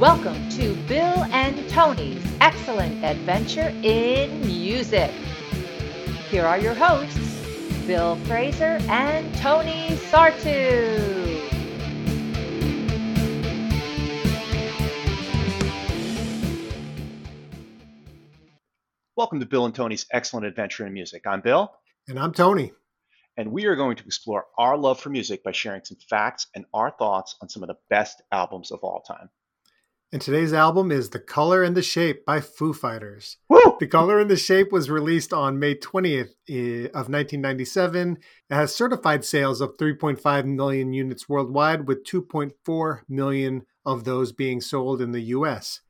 Welcome to Bill and Tony's Excellent Adventure in Music. Here are your hosts, Bill Fraser and Tony Sartu. Welcome to Bill and Tony's Excellent Adventure in Music. I'm Bill, And I'm Tony. and we are going to explore our love for music by sharing some facts and our thoughts on some of the best albums of all time. And today's album is The Colour and the Shape by Foo Fighters. Woo! The Colour and the Shape was released on May 20th eh, of 1997. It has certified sales of 3.5 million units worldwide, with 2.4 million of those being sold in the US.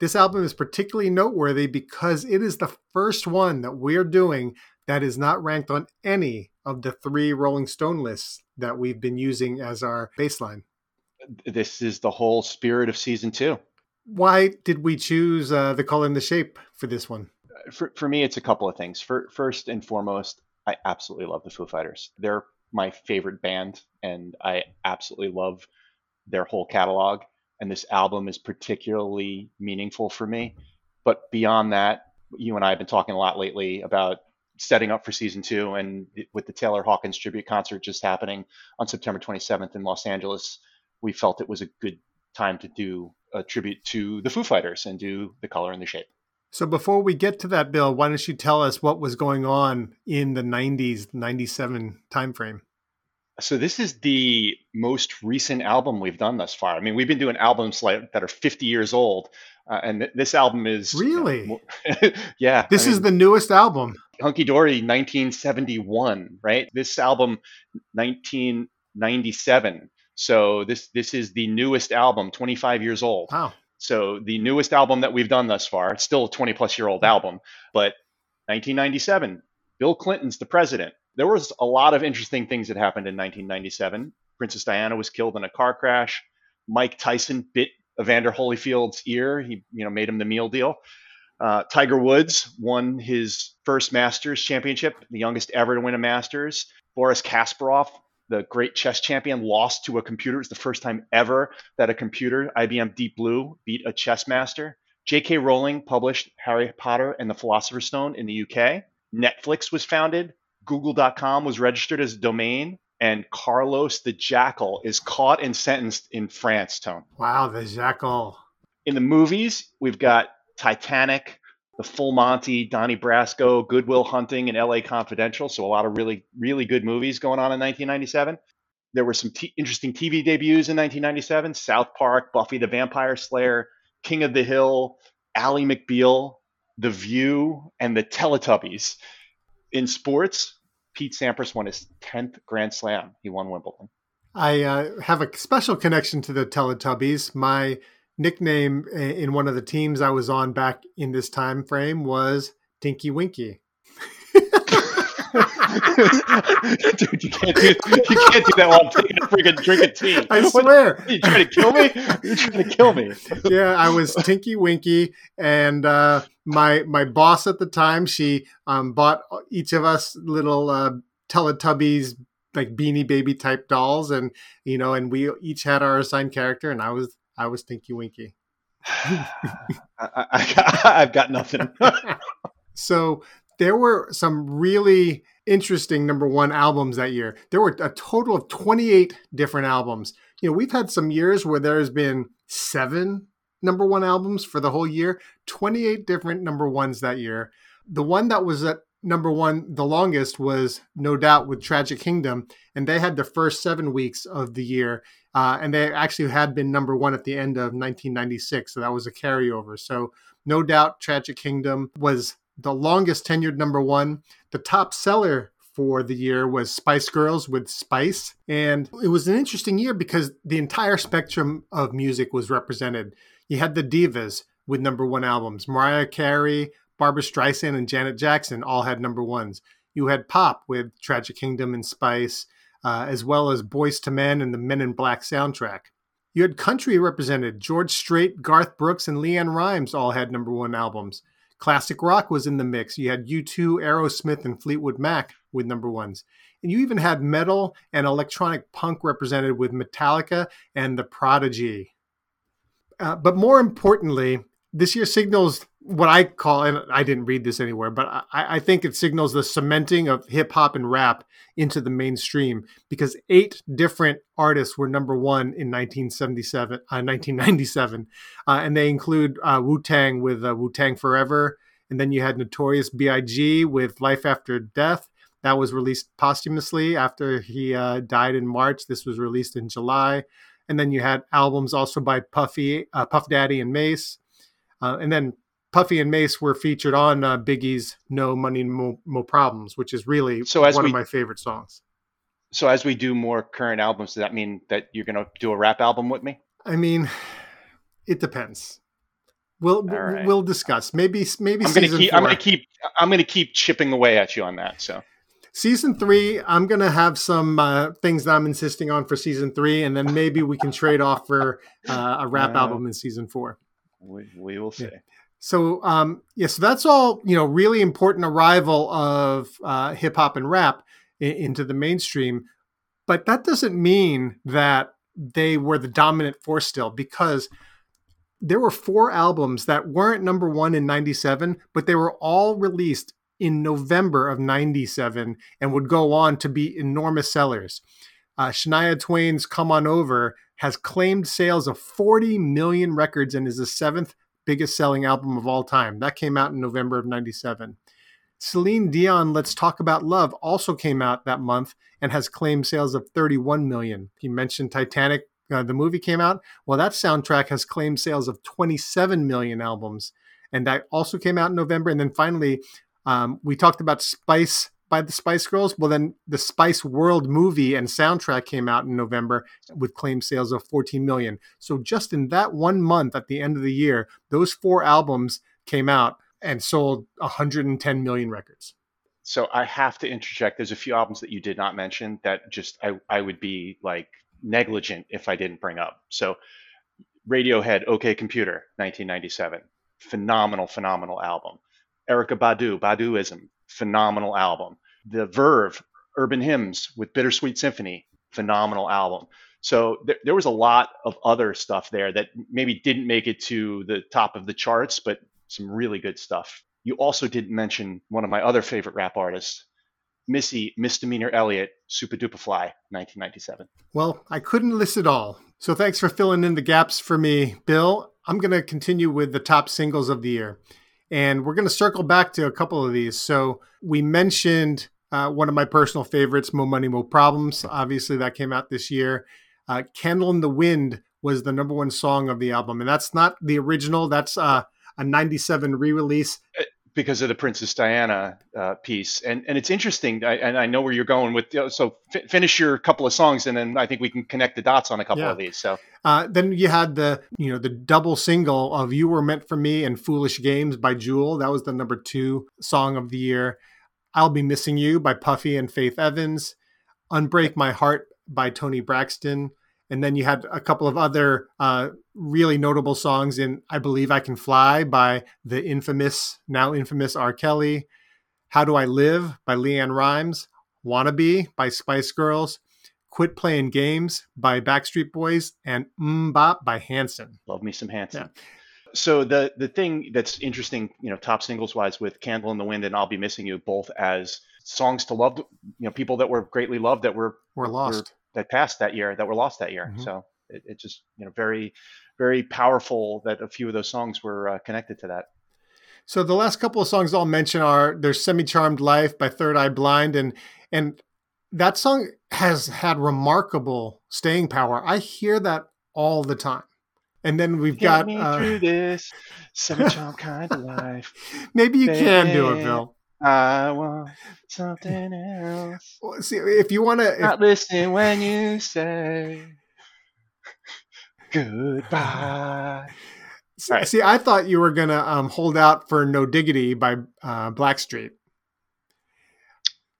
This album is particularly noteworthy because it is the first one that we're doing that is not ranked on any of the three Rolling Stone lists that we've been using as our baseline. This is the whole spirit of season two. Why did we choose uh, the color and the shape for this one? For, for me, it's a couple of things. For, first and foremost, I absolutely love the Foo Fighters. They're my favorite band, and I absolutely love their whole catalog. And this album is particularly meaningful for me. But beyond that, you and I have been talking a lot lately about setting up for season two, and with the Taylor Hawkins tribute concert just happening on September 27th in Los Angeles, we felt it was a good time to do a tribute to the Foo Fighters and do the color and the shape. So before we get to that, Bill, why don't you tell us what was going on in the 90s, 97 timeframe? So this is the most recent album we've done thus far. I mean, we've been doing albums like that are 50 years old, uh, and th- this album is Really? more- yeah. This I is mean, the newest album. Hunky Dory 1971, right? This album 1997. So this this is the newest album, 25 years old. Wow. So the newest album that we've done thus far, it's still a 20 plus year old album, but 1997, Bill Clinton's the president. There was a lot of interesting things that happened in 1997. Princess Diana was killed in a car crash. Mike Tyson bit Evander Holyfield's ear. He, you know, made him the meal deal. Uh, Tiger Woods won his first Masters championship, the youngest ever to win a Masters. Boris Kasparov, the great chess champion, lost to a computer. It was the first time ever that a computer, IBM Deep Blue, beat a chess master. J.K. Rowling published Harry Potter and the Philosopher's Stone in the UK. Netflix was founded. Google.com was registered as a domain. And Carlos the Jackal is caught and sentenced in France, Tone. Wow, the Jackal. In the movies, we've got Titanic, The Full Monty, Donnie Brasco, Good Will Hunting, and LA Confidential. So a lot of really, really good movies going on in 1997. There were some t- interesting TV debuts in 1997 South Park, Buffy the Vampire Slayer, King of the Hill, Ally McBeal, The View, and the Teletubbies. In sports, Pete Sampras won his 10th Grand Slam. He won Wimbledon. I uh, have a special connection to the Teletubbies. My nickname in one of the teams I was on back in this time frame was Tinky Winky. Dude, you can't do you can't do that while I'm taking a freaking drink of tea. I What- swear. you trying to kill me? You're trying to kill me. yeah, I was Tinky Winky, and uh, my my boss at the time, she um, bought each of us little uh, Teletubbies like Beanie Baby type dolls, and you know, and we each had our assigned character, and I was I was Tinky Winky. I, I, I got, I've got nothing. So there were some really interesting number one albums that year. There were a total of 28 different albums. You know, we've had some years where there's been seven number one albums for the whole year, 28 different number ones that year. The one that was at number one the longest was No Doubt with Tragic Kingdom, and they had the first seven weeks of the year. Uh, and they actually had been number one at the end of 1996. So that was a carryover. So no doubt Tragic Kingdom was the longest tenured number one. The top seller for the year was Spice Girls with Spice. And it was an interesting year because the entire spectrum of music was represented. You had the divas with number one albums. Mariah Carey, Barbra Streisand, and Janet Jackson all had number ones. You had pop with Tragic Kingdom and Spice, uh, as well as Boyz II Men and the Men in Black soundtrack. You had country represented. George Strait, Garth Brooks, and LeAnn Rimes all had number one albums. Classic rock was in the mix. You had U2, Aerosmith, and Fleetwood Mac with number ones. And you even had metal and electronic punk represented with Metallica and The Prodigy. Uh, but more importantly, this year signals what I call, and I didn't read this anywhere, but I, I think it signals the cementing of hip hop and rap into the mainstream because eight different artists were number one in 1977, uh, 1997, uh, and they include uh, Wu Tang with uh, Wu Tang Forever, and then you had Notorious B.I.G. with Life After Death. That was released posthumously after he uh, died in March. This was released in July, and then you had albums also by Puffy, uh, Puff Daddy, and Mase, and then Puffy and Mase were featured on uh, Biggie's "No Money, Mo, Mo, Problems," which is really so one we, of my favorite songs. So, as we do more current albums, does that mean that you're going to do a rap album with me? I mean, it depends. We'll right. we'll discuss. Maybe maybe I'm going to keep i I'm going to keep I'm going to keep chipping away at you on that. So. Season three, I'm gonna have some uh, things that I'm insisting on for season three, and then maybe we can trade off for uh, a rap uh, album in season four. We, we will see. Yeah. So um, yeah, so that's all you know. Really important arrival of uh, hip hop and rap in, into the mainstream, but that doesn't mean that they were the dominant force still because there were four albums that weren't number one in 97 but they were all released in november of 97 and would go on to be enormous sellers uh, shania twain's come on over has claimed sales of 40 million records and is the seventh biggest selling album of all time. That came out in November of 97. Celine Dion, Let's Talk About Love, also came out that month and has claimed sales of 31 million. He mentioned Titanic, uh, the movie came out. Well, that soundtrack has claimed sales of 27 million albums. And that also came out in November. And then finally, um, we talked about Spice by the Spice Girls. Well, then the Spice World movie and soundtrack came out in November with claimed sales of 14 million. So just in that one month at the end of the year, those four albums came out and sold 110 million records. So I have to interject. There's a few albums that you did not mention that just I, I would be like negligent if I didn't bring up. So Radiohead, OK Computer, 1997. Phenomenal, phenomenal album. Erykah Badu, Baduizm, phenomenal album. The Verve, Urban Hymns with Bittersweet Symphony, phenomenal album. So there, there was a lot of other stuff there that maybe didn't make it to the top of the charts, but some really good stuff. You also didn't mention one of my other favorite rap artists, Missy Misdemeanor Elliott, Supa Dupa Fly, 1997. Well, I couldn't list it all. So thanks for filling in the gaps for me, Bill. I'm going to continue with the top singles of the year. And we're going to circle back to a couple of these. So we mentioned uh, one of my personal favorites, Mo Money, Mo Problems. Obviously, that came out this year. Uh, Candle in the Wind was the number one song of the album. And that's not the original, that's uh, a 97 re release. Because of the Princess Diana uh, piece. And and it's interesting, I, and I know where you're going with. You know, so f- finish your couple of songs, and then I think we can connect the dots on a couple yeah. of these. So uh, then you had the you know the double single of "You Were Meant for Me" and "Foolish Games" by Jewel. That was the number two song of the year. "I'll Be Missing You" by Puffy and Faith Evans. "Unbreak My Heart" by Toni Braxton. And then you had a couple of other uh, really notable songs in I Believe I Can Fly by the infamous, now infamous R. Kelly, How Do I Live by LeAnn Rimes, Wannabe by Spice Girls, Quit Playing Games by Backstreet Boys, and MMMBop by Hanson. Love me some Hanson. Yeah. So the the thing that's interesting, you know, top singles wise with Candle in the Wind and I'll Be Missing You, both as songs to love, you know, people that were greatly loved that were were lost that passed that year that were lost that year. Mm-hmm. So it, it, just you know very very powerful that a few of those songs were uh, connected to that. So the last couple of songs I'll mention are "There's Semi Charmed Life" by Third Eye Blind, and and that song has had remarkable staying power. I hear that all the time. And then we've Get got me uh, through this semi charmed kind of life. Maybe you Baby. can do it, Bill. I want something else. Well, see, if you want to, not listen when you say goodbye. See, right. see, I thought you were gonna um, hold out for "No Diggity" by uh, Blackstreet.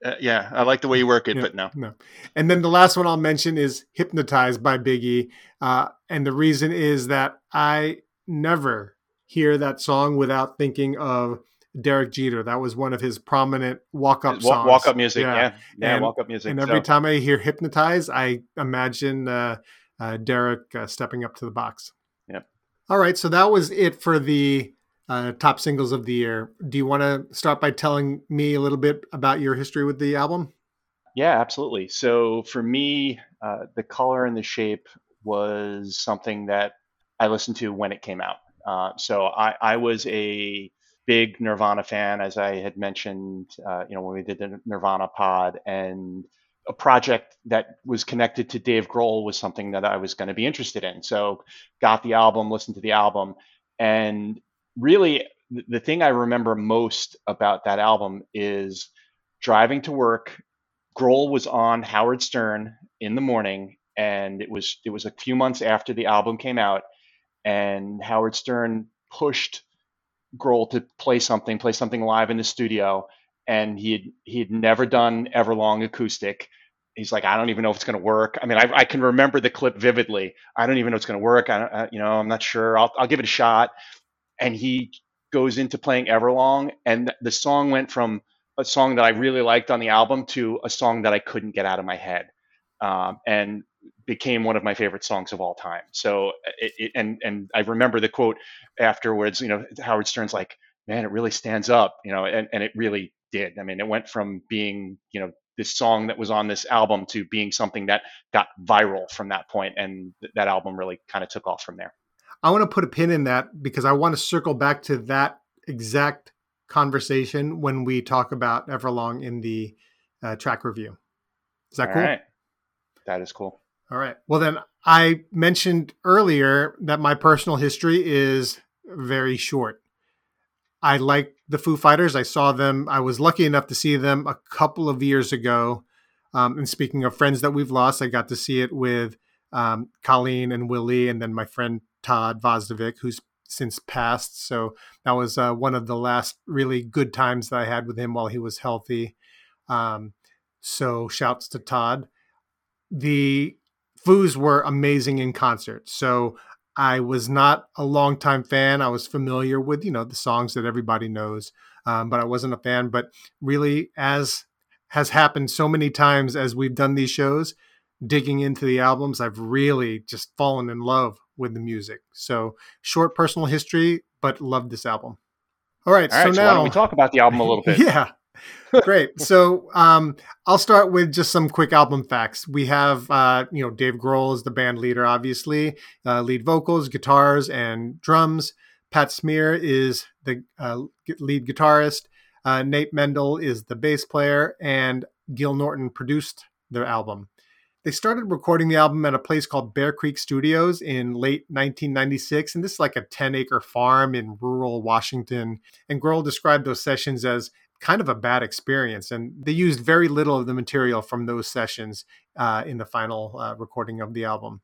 Uh, yeah, I like the way you work it, yeah, but no, no. And then the last one I'll mention is "Hypnotized" by Biggie, uh, and the reason is that I never hear that song without thinking of Derek Jeter. That was one of his prominent walk up songs. Walk up music, yeah, yeah, and, walk up music. And every so. time I hear "Hypnotize," I imagine uh, uh, Derek uh, stepping up to the box. Yep. All right, so that was it for the uh, top singles of the year. Do you want to start by telling me a little bit about your history with the album? Yeah, absolutely. So for me, uh, the color and the shape was something that I listened to when it came out. Uh, so I, I, was a big Nirvana fan, as I had mentioned, uh, you know, when we did the Nirvana pod, and a project that was connected to Dave Grohl was something that I was going to be interested in. So got the album, listened to the album, and really the thing I remember most about that album is driving to work. Grohl was on Howard Stern in the morning, and it was it was a few months after the album came out, and Howard Stern pushed Grohl to play something, play something live in the studio, and he had he had never done Everlong acoustic. He's like, I don't even know if it's going to work. I mean, I, I, can remember the clip vividly. I don't even know if it's going to work. I, I, you know, I'm not sure. I'll, I'll give it a shot. And he goes into playing Everlong, and the song went from a song that I really liked on the album to a song that I couldn't get out of my head. Um, and became one of my favorite songs of all time. So, it, it, and and I remember the quote afterwards. You know, Howard Stern's like, "Man, it really stands up," you know, and and it really did. I mean, it went from being you know this song that was on this album to being something that got viral from that point, and th- that album really kind of took off from there. I want to put a pin in that because I want to circle back to that exact conversation when we talk about Everlong in the uh, track review. Is that All cool? Right. That is cool. All right. Well, then I mentioned earlier that my personal history is very short. I like the Foo Fighters. I saw them. I was lucky enough to see them a couple of years ago. Um, and speaking of friends that we've lost, I got to see it with um, Colleen and Willie, and then my friend Todd Vozdovic, who's since passed. So that was uh, one of the last really good times that I had with him while he was healthy. Um, so shouts to Todd. The Foos were amazing in concert. So I was not a longtime fan. I was familiar with, you know, the songs that everybody knows, um, but I wasn't a fan. But really, as has happened so many times as we've done these shows, digging into the albums, I've really just fallen in love with the music. So short personal history, but love this album. All right, All right so, so now why don't we talk about the album a little bit? yeah, Great. So um, I'll start with just some quick album facts. We have, uh, you know, Dave Grohl is the band leader, obviously, uh, lead vocals, guitars, and drums. Pat Smear is the uh, lead guitarist. Uh, Nate Mendel is the bass player, and Gil Norton produced the album. They started recording the album at a place called Bear Creek Studios in late 1996, and this is like a 10 acre farm in rural Washington. And Grohl described those sessions as kind of a bad experience. And they used very little of the material from those sessions uh, in the final uh, recording of the album.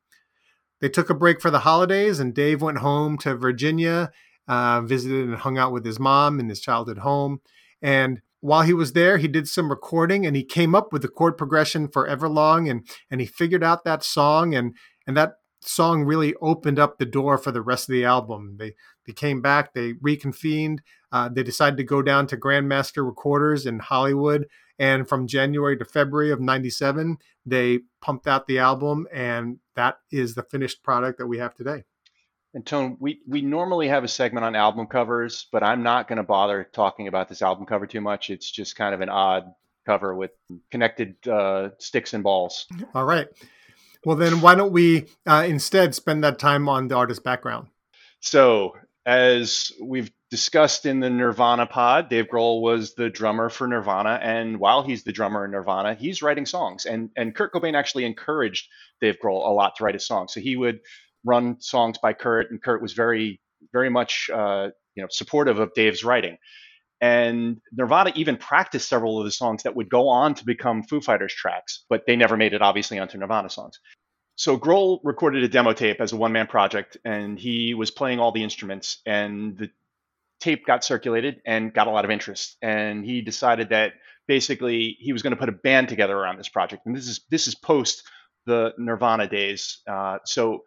They took a break for the holidays, and Dave went home to Virginia, uh, visited and hung out with his mom in his childhood home. And while he was there, he did some recording and he came up with the chord progression for Everlong and and he figured out that song and and that song really opened up the door for the rest of the album. They they came back, they reconvened, uh, they decided to go down to Grandmaster Recorders in Hollywood, and from January to February of '97, they pumped out the album, and that is the finished product that we have today. And Tone, we, we normally have a segment on album covers, but I'm not going to bother talking about this album cover too much. It's just kind of an odd cover with connected uh, sticks and balls. All right. Well, then why don't we uh, instead spend that time on the artist background? So, as we've discussed in the Nirvana pod, Dave Grohl was the drummer for Nirvana, and while he's the drummer in Nirvana, he's writing songs. And and Kurt Cobain actually encouraged Dave Grohl a lot to write a song. So he would run songs by Kurt, and Kurt was very very much uh, you know supportive of Dave's writing. And Nirvana even practiced several of the songs that would go on to become Foo Fighters tracks, but they never made it obviously onto Nirvana songs. So Grohl recorded a demo tape as a one man project, and he was playing all the instruments, and the tape got circulated and got a lot of interest. And he decided that basically he was going to put a band together around this project. And this is this is post the Nirvana days, uh, so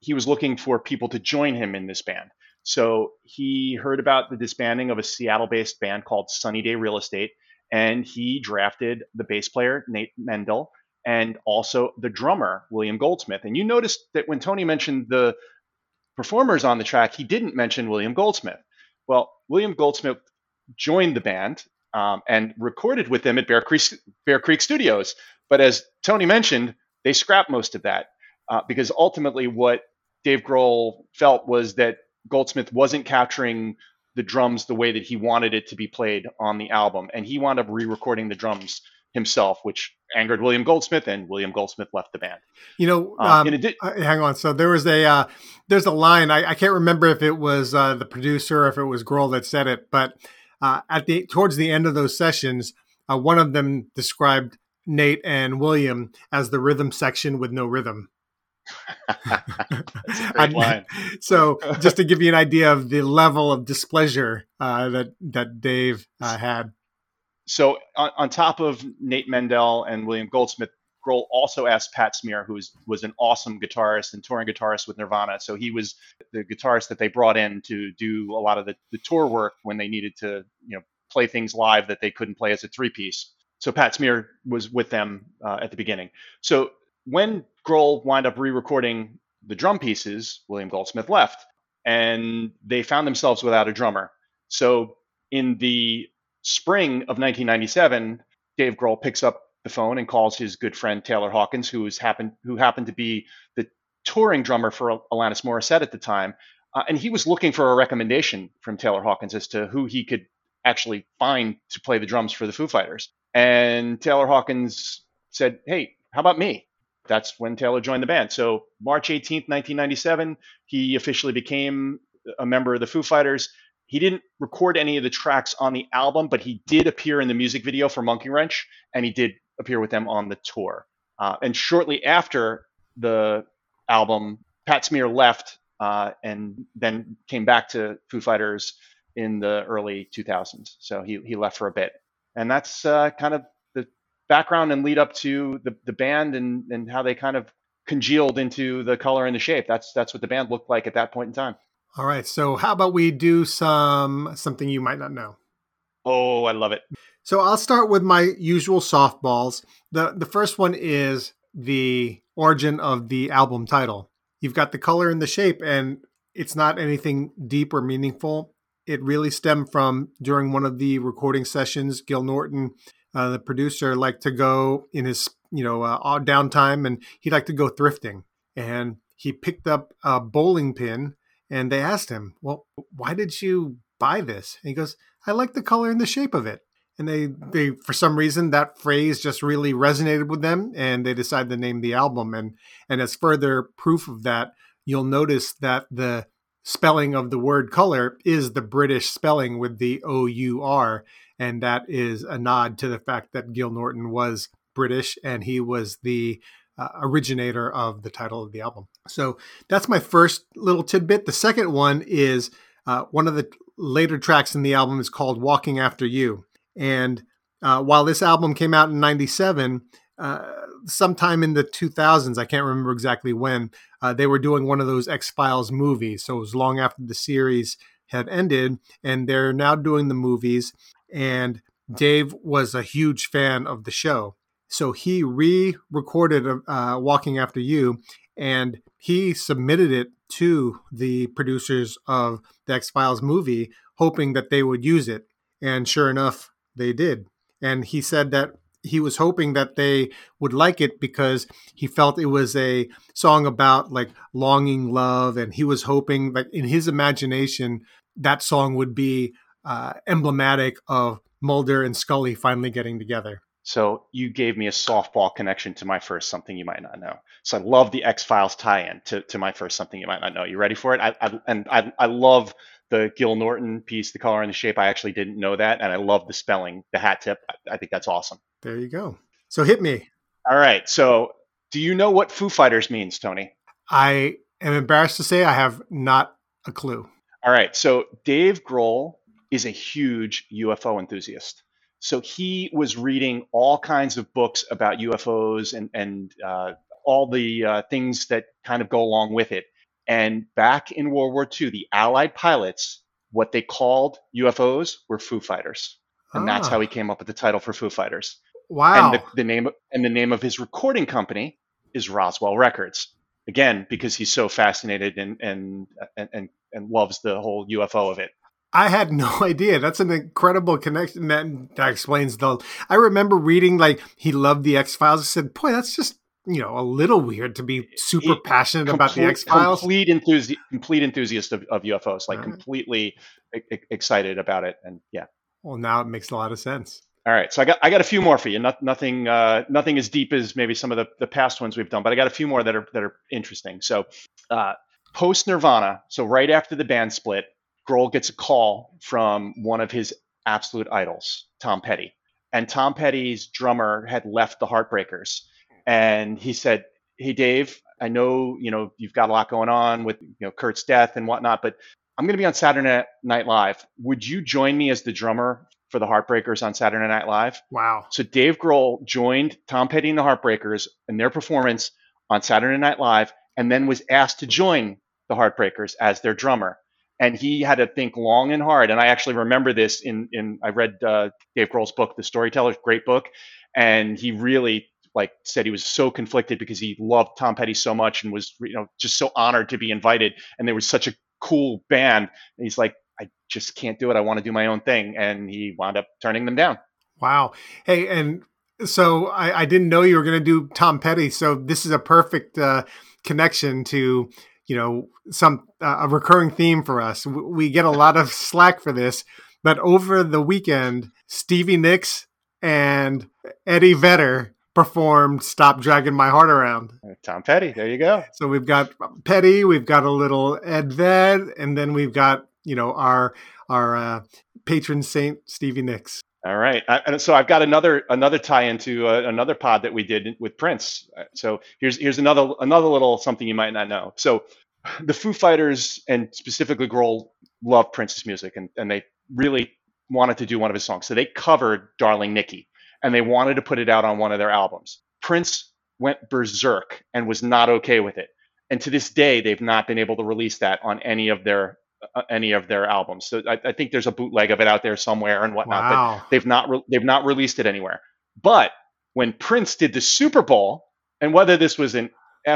he was looking for people to join him in this band. So he heard about the disbanding of a Seattle-based band called Sunny Day Real Estate, and he drafted the bass player Nate Mendel and also the drummer William Goldsmith. And you noticed that when Tony mentioned the performers on the track, he didn't mention William Goldsmith. Well, William Goldsmith joined the band um, and recorded with them at Bear Creek, Bear Creek Studios. But as Tony mentioned, they scrapped most of that uh, because ultimately what Dave Grohl felt was that Goldsmith wasn't capturing the drums the way that he wanted it to be played on the album, and he wound up re-recording the drums himself, which angered William Goldsmith, and William Goldsmith left the band. You know, um, um, uh, hang on. So there was a uh, there's a line I, I, can't remember if it was uh, the producer if it was Grohl that said it, but uh, at the towards the end of those sessions, uh, one of them described Nate and William as the rhythm section with no rhythm. so, just to give you an idea of the level of displeasure uh, that that Dave uh, had. So, on, on, top of Nate Mendel and William Goldsmith, Grohl also asked Pat Smear, who was, was an awesome guitarist and touring guitarist with Nirvana. So he was the guitarist that they brought in to do a lot of the, the tour work when they needed to, you know, play things live that they couldn't play as a three piece. So Pat Smear was with them uh, at the beginning. So when Grohl wound up re-recording the drum pieces, William Goldsmith left, and they found themselves without a drummer. So in the spring of 1997, Dave Grohl picks up the phone and calls his good friend Taylor Hawkins, who happened who happened to be the touring drummer for Alanis Morissette at the time, uh, and he was looking for a recommendation from Taylor Hawkins as to who he could actually find to play the drums for the Foo Fighters. And Taylor Hawkins said, "Hey, how about me?" That's when Taylor joined the band. So March 18th, 1997, he officially became a member of the Foo Fighters. He didn't record any of the tracks on the album, but he did appear in the music video for Monkey Wrench, and he did appear with them on the tour. Uh, and shortly after the album, Pat Smear left uh, and then came back to Foo Fighters in the early 2000s. So he, he left for a bit. And that's uh, kind of the background and lead up to the, the band and, and how they kind of congealed into the color and the shape. That's that's what the band looked like at that point in time. All right. So how about we do some something you might not know? Oh, I love it. So I'll start with my usual softballs. The the first one is the origin of the album title. You've got the color and the shape and it's not anything deep or meaningful. It really stemmed from during one of the recording sessions, Gil Norton, uh, the producer, liked to go in his you know uh, downtime and he liked to go thrifting. And he picked up a bowling pin and they asked him, "Well, why did you buy this?" And he goes, "I like the color and the shape of it." and they they for some reason that phrase just really resonated with them and they decided to name the album and and as further proof of that you'll notice that the spelling of the word color is the british spelling with the o u r and that is a nod to the fact that gil norton was british and he was the uh, originator of the title of the album so that's my first little tidbit the second one is uh, one of the later tracks in the album is called walking after you and uh, while this album came out in 97, uh, sometime in the 2000s, I can't remember exactly when, uh, they were doing one of those X Files movies. So it was long after the series had ended, and they're now doing the movies. And Dave was a huge fan of the show. So he re recorded uh, Walking After You and he submitted it to the producers of the X Files movie, hoping that they would use it. And sure enough, they did. And he said that he was hoping that they would like it because he felt it was a song about like longing love. And he was hoping that in his imagination, that song would be uh, emblematic of Mulder and Scully finally getting together. So you gave me a softball connection to my first something you might not know. So I love the X Files tie-in to, to my first something you might not know. You ready for it? I, I and I, I love the Gil Norton piece, the color and the shape. I actually didn't know that, and I love the spelling, the hat tip. I, I think that's awesome. There you go. So hit me. All right. So do you know what Foo Fighters means, Tony? I am embarrassed to say I have not a clue. All right. So Dave Grohl is a huge UFO enthusiast. So he was reading all kinds of books about UFOs and and uh, all the uh, things that kind of go along with it. And back in World War II, the Allied pilots, what they called UFOs were Foo Fighters, and ah. that's how he came up with the title for Foo Fighters. Wow! And the, the name and the name of his recording company is Roswell Records. again because he's so fascinated and and and and loves the whole UFO of it. I had no idea. That's an incredible connection. That, that explains the. I remember reading like he loved the X Files. I said, "Boy, that's just you know a little weird to be super passionate complete, about the X Files." Complete enthusiast, complete enthusiast of, of UFOs, like uh, completely excited about it, and yeah. Well, now it makes a lot of sense. All right, so I got I got a few more for you. Not, nothing uh, nothing as deep as maybe some of the, the past ones we've done, but I got a few more that are that are interesting. So, uh, post Nirvana, so right after the band split, Grohl gets a call from one of his absolute idols, Tom Petty, and Tom Petty's drummer had left the Heartbreakers, and he said, "Hey Dave, I know you know you've got a lot going on with you know Kurt's death and whatnot, but I'm going to be on Saturday Night Live. Would you join me as the drummer for the Heartbreakers on Saturday Night Live. Wow. So Dave Grohl joined Tom Petty and the Heartbreakers in their performance on Saturday Night Live and then was asked to join the Heartbreakers as their drummer. And he had to think long and hard. And I actually remember this in, in I read uh, Dave Grohl's book, The Storyteller, great book. And he really like said he was so conflicted because he loved Tom Petty so much and was you know just so honored to be invited. And there was such a cool band. And he's like, I just can't do it. I want to do my own thing. And he wound up turning them down. Wow. Hey, and so I, I didn't know you were going to do Tom Petty. So this is a perfect uh, connection to, you know, some uh, a recurring theme for us. We get a lot of slack for this, but over the weekend, Stevie Nicks and Eddie Vedder performed "Stop Dragging My Heart Around." Tom Petty, there you go. So we've got Petty, we've got a little Ed Ved, and then we've got you know our our uh, patron saint Stevie Nicks. All right, I, and so I've got another another tie into uh, another pod that we did with Prince. So here's here's another another little something you might not know. So the Foo Fighters and specifically Grohl love Prince's music, and and they really wanted to do one of his songs. So they covered "Darling Nikki," and they wanted to put it out on one of their albums. Prince went berserk and was not okay with it. And to this day, they've not been able to release that on any of their any of their albums. So I, I, think there's a bootleg of it out there somewhere and whatnot. Wow. But they've not re- they've not released it anywhere. But when Prince did the Super Bowl, and whether this was an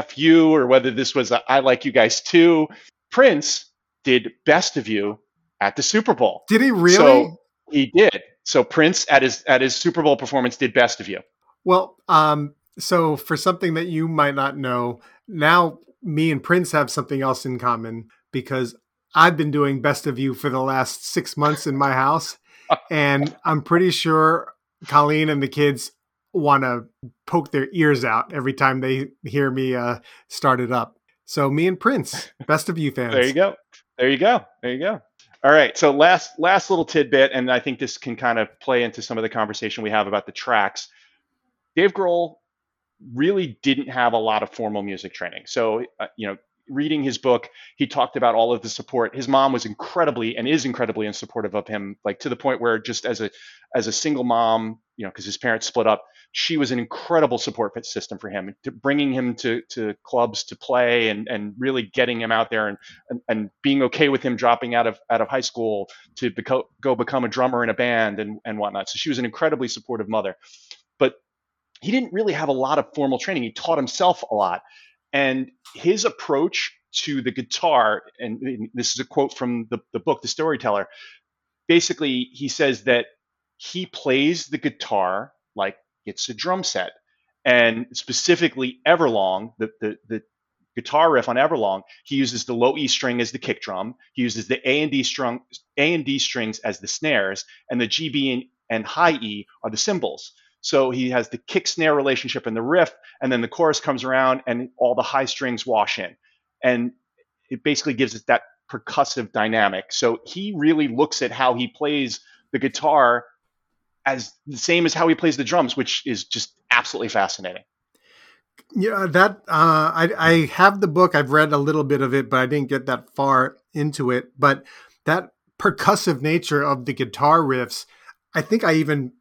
FU or whether this was a I like you guys too, Prince did Best of You at the Super Bowl. Did he really? So he did. So Prince at his at his Super Bowl performance did Best of You. Well, um, so for something that you might not know, now me and Prince have something else in common because I've been doing best of you for the last six months in my house, and I'm pretty sure Colleen and the kids want to poke their ears out every time they hear me uh, start it up. So me and Prince, best of you fans. there you go. There you go. There you go. All right. So last last little tidbit, and I think this can kind of play into some of the conversation we have about the tracks. Dave Grohl really didn't have a lot of formal music training. So uh, you know, reading his book, he talked about all of the support. His mom was incredibly and is incredibly in supportive of him, like to the point where just as a as a single mom, you know, because his parents split up, she was an incredible support system for him, bringing him to to clubs to play and and really getting him out there and and, and being okay with him dropping out of out of high school to beco- go become a drummer in a band and and whatnot. So she was an incredibly supportive mother, but he didn't really have a lot of formal training. He taught himself a lot. And his approach to the guitar, and this is a quote from the, the book, The Storyteller, basically, he says that he plays the guitar like it's a drum set. And specifically, Everlong, the, the, the guitar riff on Everlong, he uses the low E string as the kick drum. He uses the A and D strung A and D strings as the snares, and the G, B, and, and high E are the cymbals. So he has the kick snare relationship in the riff, and then the chorus comes around and all the high strings wash in. And it basically gives it that percussive dynamic. So he really looks at how he plays the guitar as the same as how he plays the drums, which is just absolutely fascinating. Yeah, that uh, I, I have the book. I've read a little bit of it, but I didn't get that far into it. But that percussive nature of the guitar riffs, I think I even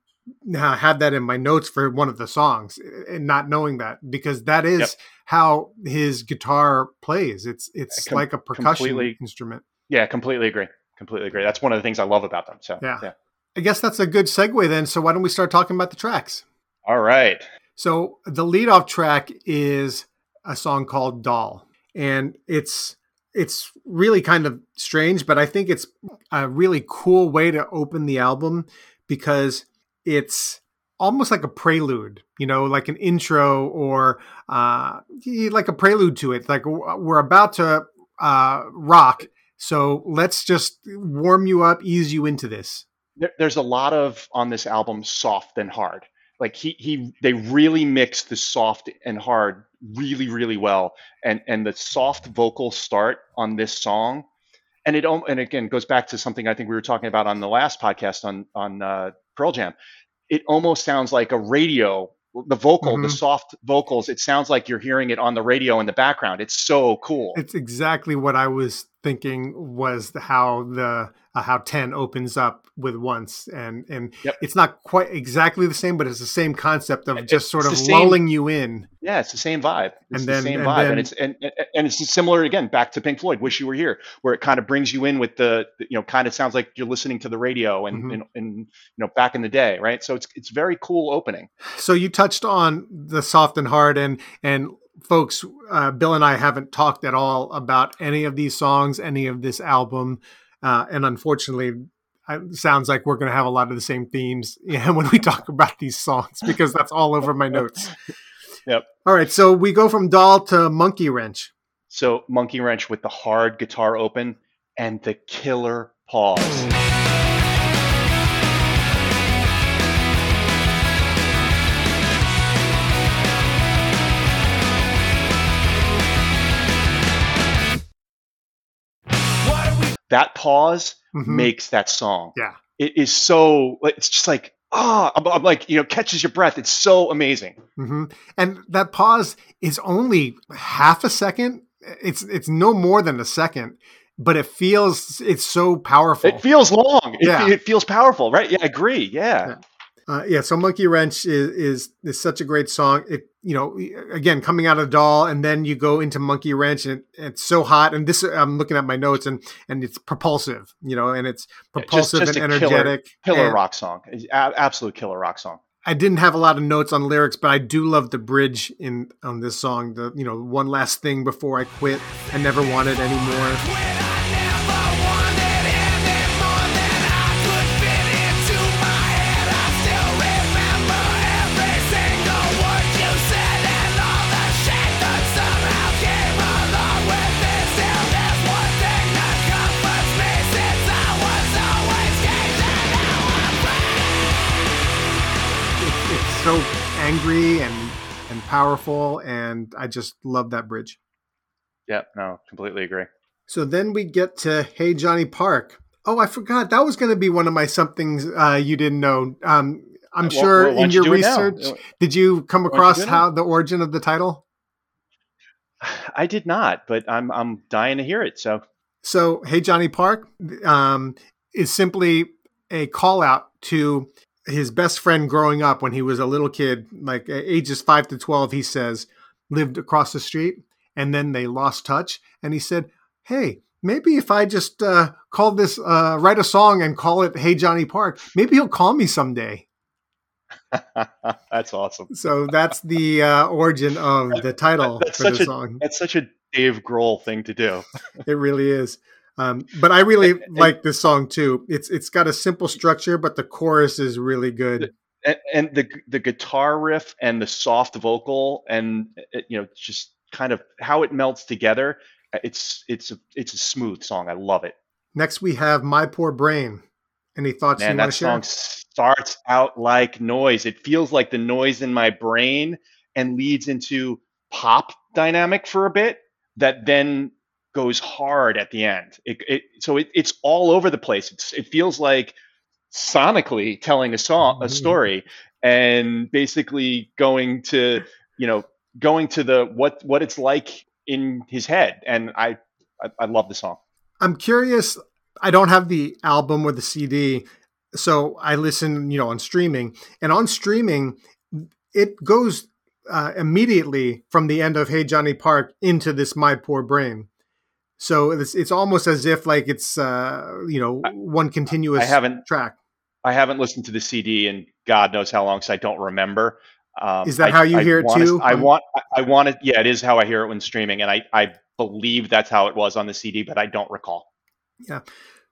now I had that in my notes for one of the songs eh, eh, and not knowing that because that is yep. how his guitar plays it's it's Com- like a percussion instrument yeah completely agree completely agree that's one of the things i love about them so yeah. yeah i guess that's a good segue then so why don't we start talking about the tracks all right so the lead off track is a song called Doll. And it's it's really kind of strange, but I think it's a really cool way to open the album because it's almost like a prelude, you know, like an intro or uh, like a prelude to it. Like we're about to uh, rock, so let's just warm you up, ease you into this. There's a lot of on this album soft and hard. Like he he they really mix the soft and hard really really well, and and the soft vocal start on this song, and it and again goes back to something I think we were talking about on the last podcast on on uh, Pearl Jam. It almost sounds like a radio the vocal, mm-hmm. the soft vocals, it sounds like you're hearing it on the radio in the background. It's so cool. It's exactly what I was thinking was the, how the uh, how 10 opens up with once. And and yep. it's not quite exactly the same but it's the same concept of just sort of same, lulling you in. Yeah it's the same vibe. It's and then, the same and vibe. Then, and it's and, and it's similar again back to pink floyd wish you were here where it kind of brings you in with the you know kind of sounds like you're listening to the radio and, mm-hmm. and, and you know back in the day right? So it's it's very cool opening. So you touched on the soft and hard and and folks, uh, Bill and I haven't talked at all about any of these songs, any of this album, uh, and unfortunately, it sounds like we're going to have a lot of the same themes yeah, when we talk about these songs because that's all over my notes. Yep. All right, so we go from Doll to Monkey Wrench. So Monkey Wrench with the hard guitar open and the killer pause. That pause mm-hmm. makes that song. Yeah. It is so, it's just like, oh, I'm, I'm like, you know, catches your breath. It's so amazing. Mm-hmm. And that pause is only half a second. It's, it's no more than a second but it feels it's so powerful. It feels long. Yeah. It, it feels powerful, right? Yeah, I agree. Yeah. yeah. Uh, yeah, so Monkey Wrench is, is is such a great song. It you know again coming out of Doll and then you go into Monkey Wrench and it, it's so hot. And this I'm looking at my notes and and it's propulsive, you know, and it's propulsive yeah, just, just and energetic. Killer, killer and rock song, absolute killer rock song. I didn't have a lot of notes on lyrics, but I do love the bridge in on this song. The you know one last thing before I quit, I never wanted anymore. Angry and and powerful, and I just love that bridge. Yeah, no, completely agree. So then we get to Hey Johnny Park. Oh, I forgot that was going to be one of my somethings uh, you didn't know. Um, I'm well, sure well, in your you research, did you come across you how the origin of the title? I did not, but I'm I'm dying to hear it. So, so Hey Johnny Park um, is simply a call out to his best friend growing up when he was a little kid, like ages five to 12, he says, lived across the street and then they lost touch. And he said, Hey, maybe if I just uh, call this, uh, write a song and call it Hey Johnny Park, maybe he'll call me someday. that's awesome. So that's the uh, origin of the title that's for such the a, song. That's such a Dave Grohl thing to do. it really is. Um, but I really and, like this song too. It's it's got a simple structure, but the chorus is really good. And, and the the guitar riff and the soft vocal and it, you know just kind of how it melts together. Eh, it's it's a it's a smooth song. I love it. Next we have My Poor Brain. Any thoughts Man, you want to share? That song starts out like noise. It feels like the noise in my brain and leads into pop dynamic for a bit that then goes hard at the end. It, it, so it, it's all over the place. It's, it feels like sonically telling a song, a mm-hmm. story, and basically going to you know going to the what what it's like in his head. And I I, I love the song. I'm curious. I don't have the album or the CD, so I listen, you know, on streaming. And on streaming, it goes uh, immediately from the end of Hey Johnny Park into this My Poor Brain. So it's it's almost as if like it's uh, you know one continuous I haven't, track. I haven't listened to the CD in God knows how long, so I don't remember. Um, Is that I- how you I hear it too? I want. I- I want it. Yeah, it is how I hear it when streaming, and I I believe that's how it was on the CD, but I don't recall. Yeah.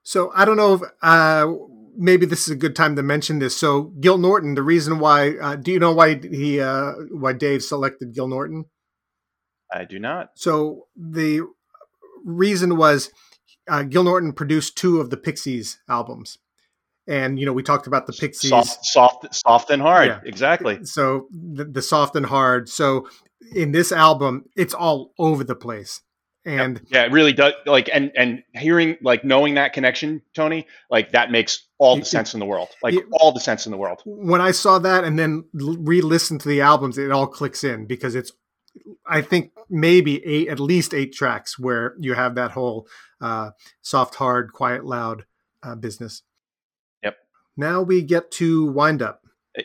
So I don't know if uh, maybe this is a good time to mention this. So Gil Norton, the reason why, uh, do you know why he uh, why Dave selected Gil Norton? I do not. So the reason was uh, Gil Norton produced two of the Pixies albums, and you know we talked about the Pixies. Soft, soft, soft and hard. Yeah. Exactly. So the, the soft and hard. So in this album, it's all over the place, and Yeah, it really does. Like, and and hearing, like, knowing that connection, Tony, like that makes all the It- sense in the world. Like, it- all the sense in the world. when I saw that and then re-listened to the albums, it all clicks in because it's, I think maybe eight, at least eight tracks where you have that whole uh, soft, hard, quiet, loud uh, business. Yep. Now we get to wind up.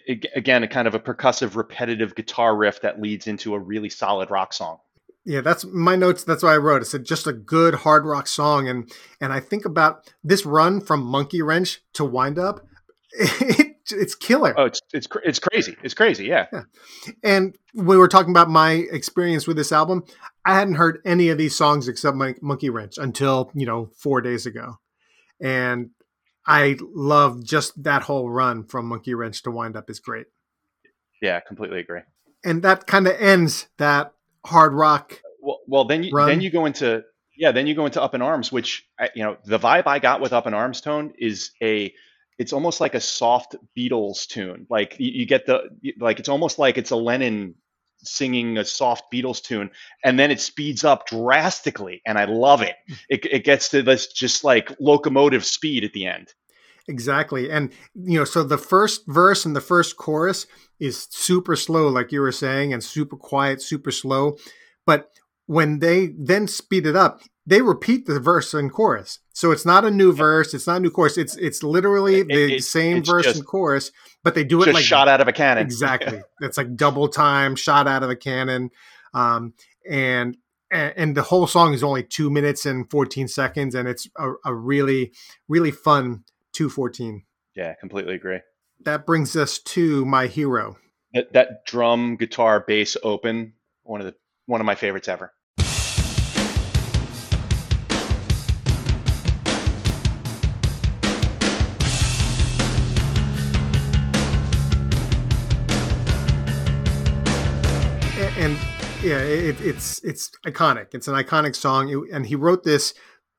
Again, a kind of a percussive, repetitive guitar riff that leads into a really solid rock song. Yeah, that's my notes. That's what I wrote. It said just a good hard rock song, and and I think about this run from Monkey Wrench to Wind Up. It, it's killer. Oh, it's it's it's crazy. It's crazy. Yeah. yeah. And we were talking about my experience with this album. I hadn't heard any of these songs except my Monkey Wrench until, you know, four days ago. And I love just that whole run from Monkey Wrench to Wind Up is great. Yeah. Completely agree. And that kind of ends that hard rock. Well, well, then you Run. then you go into yeah, then you go into Up in Arms, which you know the vibe I got with Up in Arms tone is a it's almost like a soft Beatles tune. Like you, you get the like it's almost like it's a Lennon singing a soft Beatles tune, and then it speeds up drastically, and I love it. Hmm. It, it gets to this just like locomotive speed at the end. Exactly. And, you know, so the first verse and the first chorus is super slow, like you were saying, and super quiet, super slow. But when they then speed it up, they repeat the verse and chorus. So it's not a new verse, it's not a new chorus. It's it's literally It- the it- same verse and chorus, but they do it Just like shot out of a cannon. exactly. it's like double time, shot out of a cannon, um, and and the whole song is only two minutes and fourteen seconds, and it's a, a really really fun two fourteen. Yeah, completely agree. That brings us to my hero. That, that drum, guitar, bass open, one of the one of my favorites ever. Yeah, it, it's it's iconic. It's an iconic song, It- and he wrote this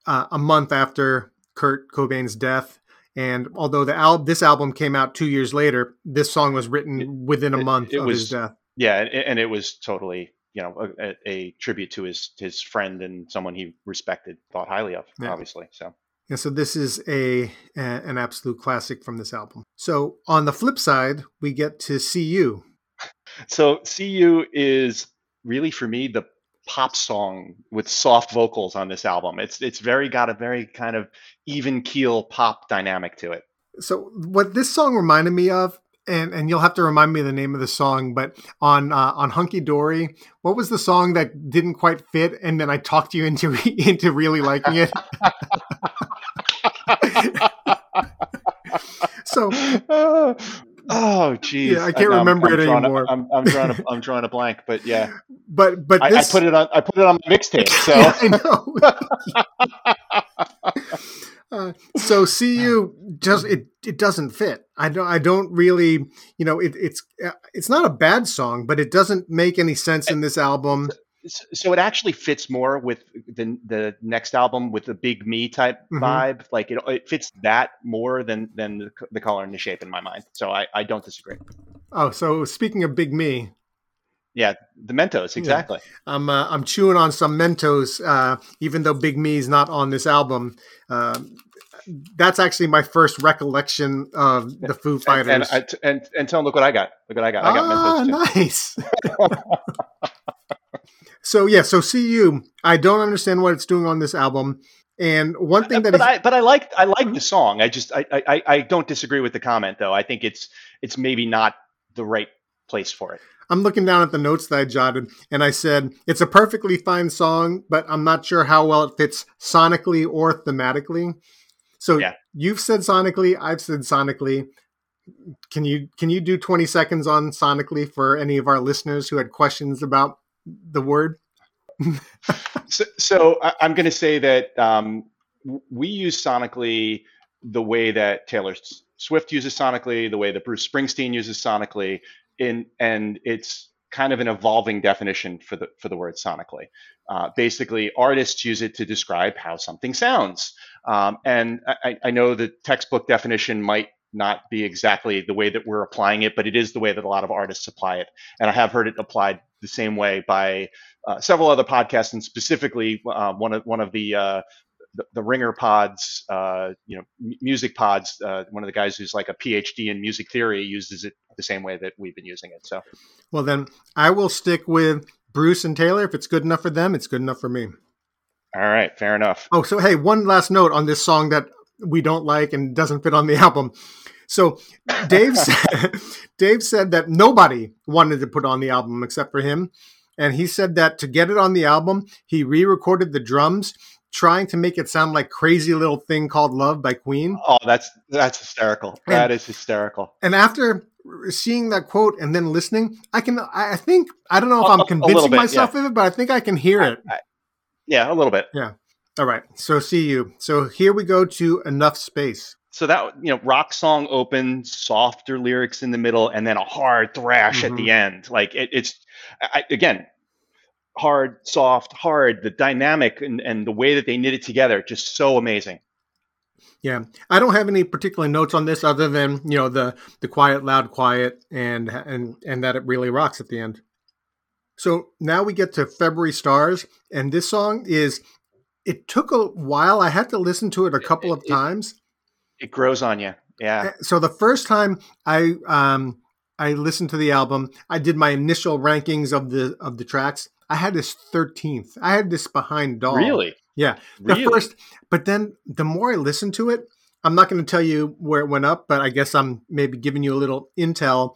uh, a month after Kurt Cobain's death. And although the al- this album came out two years later, this song was written It- within a month it of was- his death. Yeah, and, it was totally, you know, a, a tribute to his his friend and someone he respected, thought highly of, Yeah. obviously. So And so this is a, a an absolute classic from this album. So on the flip side, we get to see you. So see you is really for me the pop song with soft vocals on this album. It's it's very got a very kind of even keel pop dynamic to it. So what this song reminded me of, and and you'll have to remind me of the name of the song, but on uh, on Hunky Dory, what was the song that didn't quite fit, and then I talked you into into really liking it. so oh, geez. Yeah, I can't I'm- remember I'm it drawing a- anymore. I'm, I'm drawing a, I'm drawing a blank, but yeah, but but I, I put it on I put it on my mixtape. So Yeah, I know. uh, so see you just it it doesn't fit. I don't I don't really you know it, it's uh, it's not a bad song, but it doesn't make any sense in this album. So it actually fits more with the the next album with the big me type Mhm. vibe like it, it fits that more than than the, the color and the shape in my mind so i i don't disagree Oh, so speaking of Big Me, yeah the mentos exactly I'm uh, I'm chewing on some Mentos, uh, even though Big Me's not on this album. Um that's actually my first recollection of the Foo and Fighters. and, I, and and tell them look what i got look what i got i got ah, mentos too nice. so yeah, so see you. I don't understand what it's doing on this album. And one thing that but I but I like I like the song. I just I, I I- I don't disagree with the comment though. I think it's it's maybe not the right place for it. I'm looking down at the notes that I jotted, and I said it's a perfectly fine song, but I'm not sure how well it fits sonically or thematically. So Yeah. you've said sonically, I've said sonically. can you can you do 20 seconds on sonically for any of our listeners who had questions about the word? so, so I, am going to say that um, we use sonically the way that Taylor Swift uses sonically, the way that Bruce Springsteen uses sonically, in and it's kind of an evolving definition for the for the word sonically. Uh, basically, artists use it to describe how something sounds, um, and I, I know the textbook definition might not be exactly the way that we're applying it, but it is the way that a lot of artists apply it. And I have heard it applied the same way by uh, several other podcasts, and specifically uh, one of one of the uh, the, the, Ringer pods, uh, you know, m- music pods. Uh, one of the guys who's like a PhD in music theory uses it the same way that we've been using it. So, well, then I will stick with Bruce and Taylor. If it's good enough for them, it's good enough for me. All right, fair enough. Oh, so hey, one last note on this song that we don't like and doesn't fit on the album. So Dave said, Dave said that nobody wanted to put on the album except for him. And he said that to get it on the album, he re-recorded the drums, trying to make it sound like "Crazy Little Thing Called Love" by Queen. Oh, that's that's hysterical. And, that is hysterical. And after seeing that quote and then listening, I can, I think, I don't know if I'm convincing bit, myself yeah. of it, but I think I can hear it. I, I, yeah, a little bit. Yeah. All right. So see you. So here we go to enough space so that you know rock song open softer lyrics in the middle and then a hard thrash mm-hmm. at the mm-hmm. end like it, it's I, again hard soft hard the dynamic and, and the way that they knit it together just so amazing yeah i don't have any particular notes on this other than you know the the quiet loud quiet and and and that it really rocks at the end so now we get to february stars and this song is it took a while i had to listen to it a couple of times it grows on you. Yeah. Eh, so the first time I um I listened to the album, I did my initial rankings of the of the tracks. I had this 13th. I had this behind Doll. Really? Yeah. The really? first but then the more I listened to it, I'm not going to tell you where it went up, but I guess I'm maybe giving you a little intel.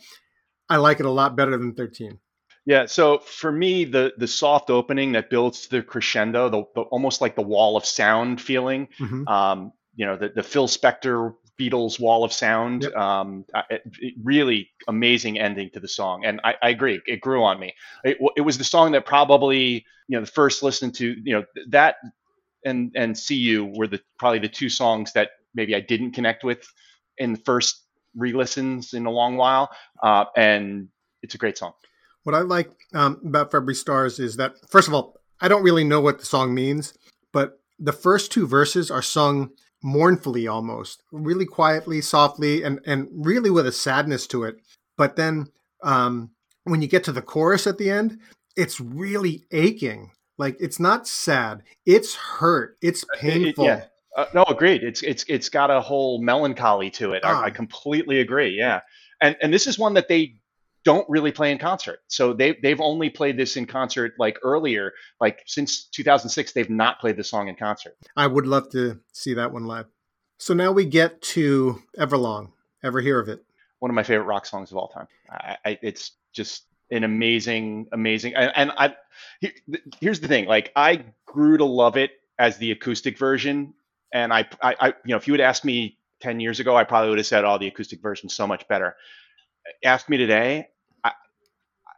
I like it a lot better than 13. Yeah, so for me, the the soft opening that builds to the crescendo, the, the almost like the wall of sound feeling, mm-hmm. um, you know the, the Phil Spector Beatles Wall of Sound. Yep. Um, it, it really amazing ending to the song, and I, I agree, it grew on me. It, it, was the song that probably you know the first listen to you know that and and See You were the probably the two songs that maybe I didn't connect with in the first re-listens in a long while, uh, and it's a great song. What I like um, about February Stars is that first of all, I don't really know what the song means, but the first two verses are sung mournfully almost, really quietly, softly, and and really with a sadness to it. But then um, when you get to the chorus at the end, it's really aching. Like it's not sad, it's hurt, it's painful. It, yeah. Uh, no, agreed. It's it's it's got a whole melancholy to it. I, I ah. completely agree. Yeah, and and this is one that they don't really play in concert. So they they've only played this in concert like earlier, like since 2006 they've not played the song in concert. I would love to see that one live. So now we get to Everlong. Ever hear of it? One of my favorite rock songs of all time. I, I, it's just an amazing, amazing. And, I here's the thing: like I grew to love it as the acoustic version, and I, I, I you know, if you had asked me 10 years ago, I probably would have said, "Oh, the acoustic version's so much better." ask me today,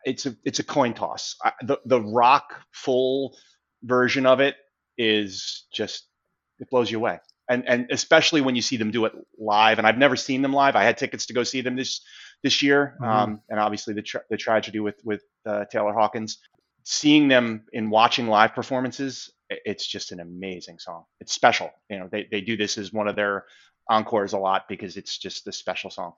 it's a it's a coin toss. I, the the rock full version of it is just it blows you away, and and especially when you see them do it live. And I've never seen them live. I had tickets to go see them this this year, mm-hmm. um, and obviously the tra- the tragedy with with uh, Taylor Hawkins. Seeing them in watching live performances, it's just an amazing song. It's special. You know, they they do this as one of their encores a lot because it's just a special song.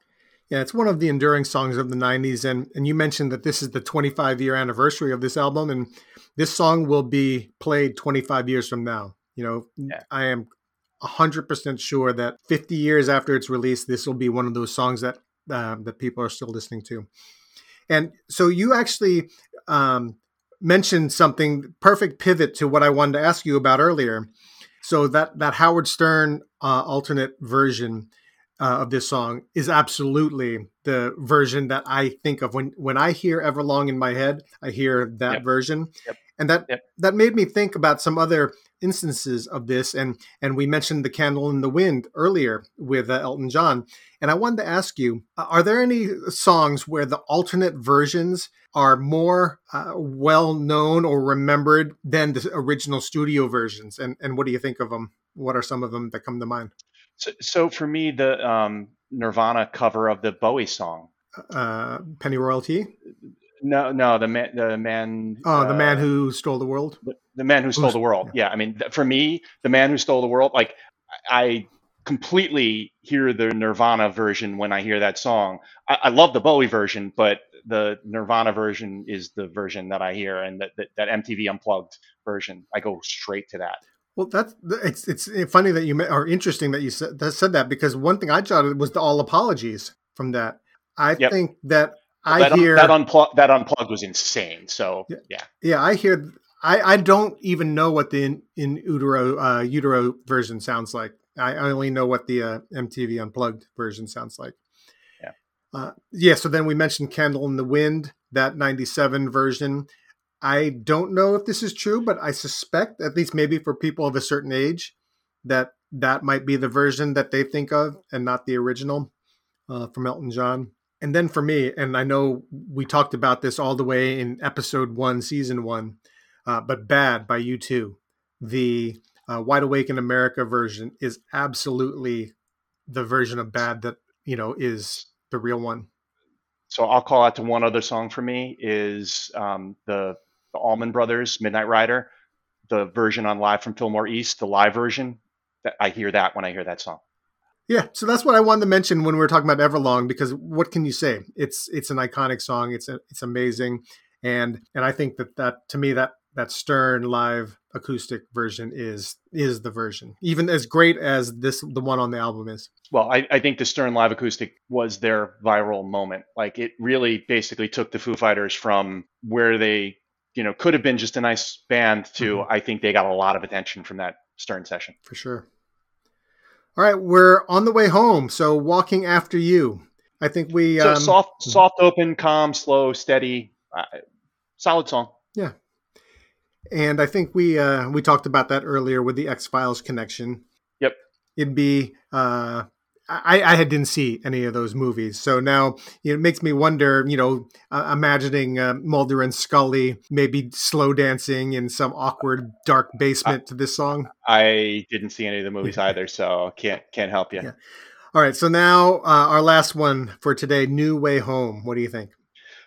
Yeah, it's one of the enduring songs of the 90s. And, and you mentioned that this is the 25 year anniversary of this album. And this song will be played 25 years from now. You know, yeah. I am 100% sure that 50 years after its release, this will be one of those songs that, uh, that people are still listening to. And so you actually um, mentioned something perfect pivot to what I wanted to ask you about earlier. So that, that Howard Stern uh, alternate version uh, of this song is absolutely the version that I think of when when I hear Everlong in my head. I hear that yep. version, yep. and that yep. that made me think about some other instances of this, and and we mentioned the candle in the wind earlier with uh, Elton John, and I wanted to ask you: Are there any songs where the alternate versions are more uh, well known or remembered than the original studio versions? And and what do you think of them? What are some of them that come to mind? So, so for me, the um, Nirvana cover of the Bowie song, uh, Pennyroyal Tea. No, no, the man, the man. Oh, the man uh, who stole the world. The, the man who stole the world. Yeah. I mean, for me, the man who stole the world. Like, I completely hear the Nirvana version when I hear that song. I, I, love the Bowie version, but the Nirvana version is the version that I hear, and that, that, that MTV Unplugged version, I go straight to that. Well, that's it's it's funny that you or interesting that you said that, said that because one thing I jotted was the all apologies from that. I yep. think that I that, hear that unplugged that unplugged was insane. So yeah, yeah, I hear. I, I don't even know what the in, in utero uh, utero version sounds like. I only know what the uh, MTV Unplugged version sounds like. Yeah. Uh, yeah. So then we mentioned "Candle in the Wind," that '97 version. I don't know if this is true, but I suspect, at least maybe for people of a certain age, that that might be the version that they think of and not the original uh, from Elton John. And then for me, and I know we talked about this all the way in episode one, season one, uh, but Bad by U2, the uh, Wide Awake in America version is absolutely the version of Bad that, you know, is the real one. So I'll call out to one other song for me is um, the, the Allman Brothers, Midnight Rider, the version on Live from Fillmore East, the live version. That I hear that when I hear that song. Yeah, so that's what I wanted to mention when we were talking about Everlong because what can you say? It's it's an iconic song. It's a, it's amazing, and and I think that that to me that that Stern live acoustic version is is the version, even as great as this the one on the album is. Well, I, I think the Stern live acoustic was their viral moment. Like it really basically took the Foo Fighters from where they you know could have been just a nice band too. mm-hmm. I think they got a lot of attention from that Stern session for sure. All right, we're on the way home. So walking after you. I think we so um, soft, soft, open, calm, slow, steady, uh, solid song. Yeah, and I think we uh, we talked about that earlier with the X Files connection. Yep, it'd be uh, I, I didn't see any of those movies, so now you know, it makes me wonder. You know, uh, imagining uh, Mulder and Scully maybe slow dancing in some awkward dark basement I, to this song. I didn't see any of the movies either, so can't can't help you. Yeah. All right, so now uh, our last one for today, "New Way Home." What do you think?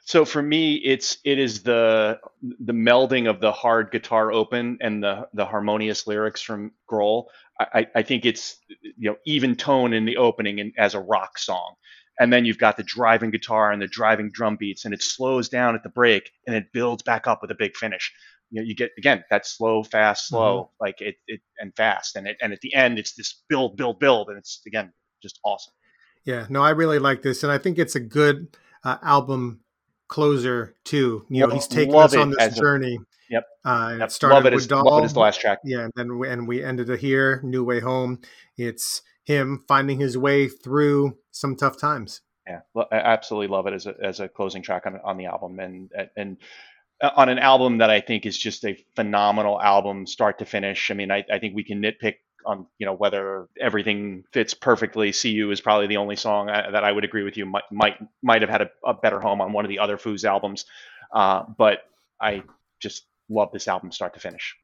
So for me, it's it is the the melding of the hard guitar open and the the harmonious lyrics from Grohl. I, I think it's you know even tone in the opening and as a rock song, and then you've got the driving guitar and the driving drum beats, and it slows down at the break and it builds back up with a big finish. You know, you get again that slow, fast, slow, mm-hmm. like it, it and fast, and it and at the end it's this build, build, build, and it's again just awesome. Yeah, no, I really like this, and I think it's a good uh, album closer too. You know, he's taking us on this journey. Yep. Uh, yep. It started love it with as, Doll. Love it as the last track. Yeah, and then we, and we ended it here, New Way Home. It's him finding his way through some tough times. Yeah, I absolutely love it as a as a closing track on on the album, and and uh, on an album that I think is just a phenomenal album, start to finish. I mean, I, I think we can nitpick on you know whether everything fits perfectly. "See You" is probably the only song I, uh, that I would agree with you might might might have had a, a better home on one of the other Foos albums, uh, but I just love this album start to finish.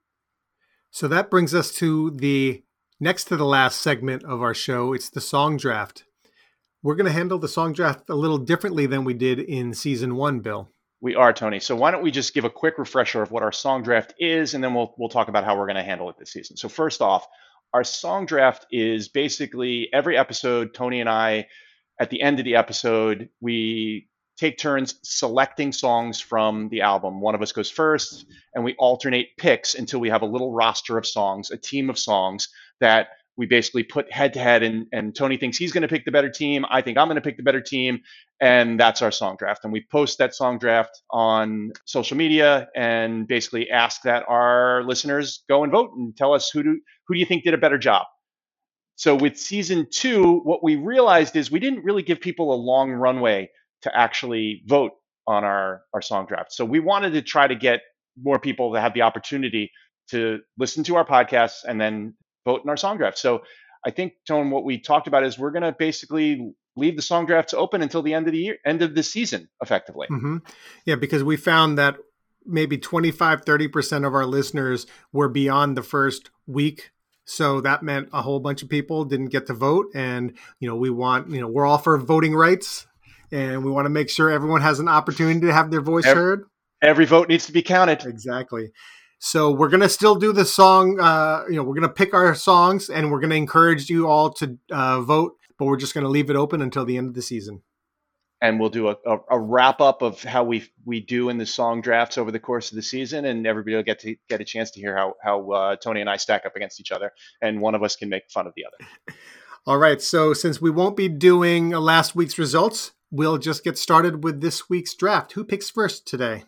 So that brings us to the next to the last segment of our show. It's the song draft. We're going to handle the song draft a little differently than we did in season one, Bill. We are, Tony. So why don't we just give a quick refresher of what our song draft is, and then we'll we'll talk about how we're going to handle it this season. So first off, our song draft is basically every episode. Tony and I, at the end of the episode, we take turns selecting songs from the album. One of us goes first, and we alternate picks until we have a little roster of songs, a team of songs that we basically put head to head. And, and Tony thinks he's going to pick the better team. I think I'm going to pick the better team. And that's our song draft. And we post that song draft on social media and basically ask that our listeners go and vote and tell us who do, who do you think did a better job. So with season two, what we realized is we didn't really give people a long runway to actually vote on our, our song draft. So we wanted to try to get more people to have the opportunity to listen to our podcasts and then vote in our song draft. So I think, Tone, what we talked about is we're going to basically leave the song drafts open until the end of the year, end of the season, effectively. Mm-hmm. Yeah, because we found that maybe 25, 30% of our listeners were beyond the first week. So that meant a whole bunch of people didn't get to vote. And, you know, we want, you know, we're all for voting rights and we want to make sure everyone has an opportunity to have their voice every, heard. Every vote needs to be counted. Exactly. So we're gonna still do the song. Uh, you know, we're gonna pick our songs, and we're gonna encourage you all to uh, vote. But we're just gonna leave it open until the end of the season. And we'll do a, a, a, wrap up of how we we do in the song drafts over the course of the season, and everybody will get to get a chance to hear how how uh, Tony and I stack up against each other, and one of us can make fun of the other. All right. So since we won't be doing last week's results, we'll just get started with this week's draft. Who picks first today?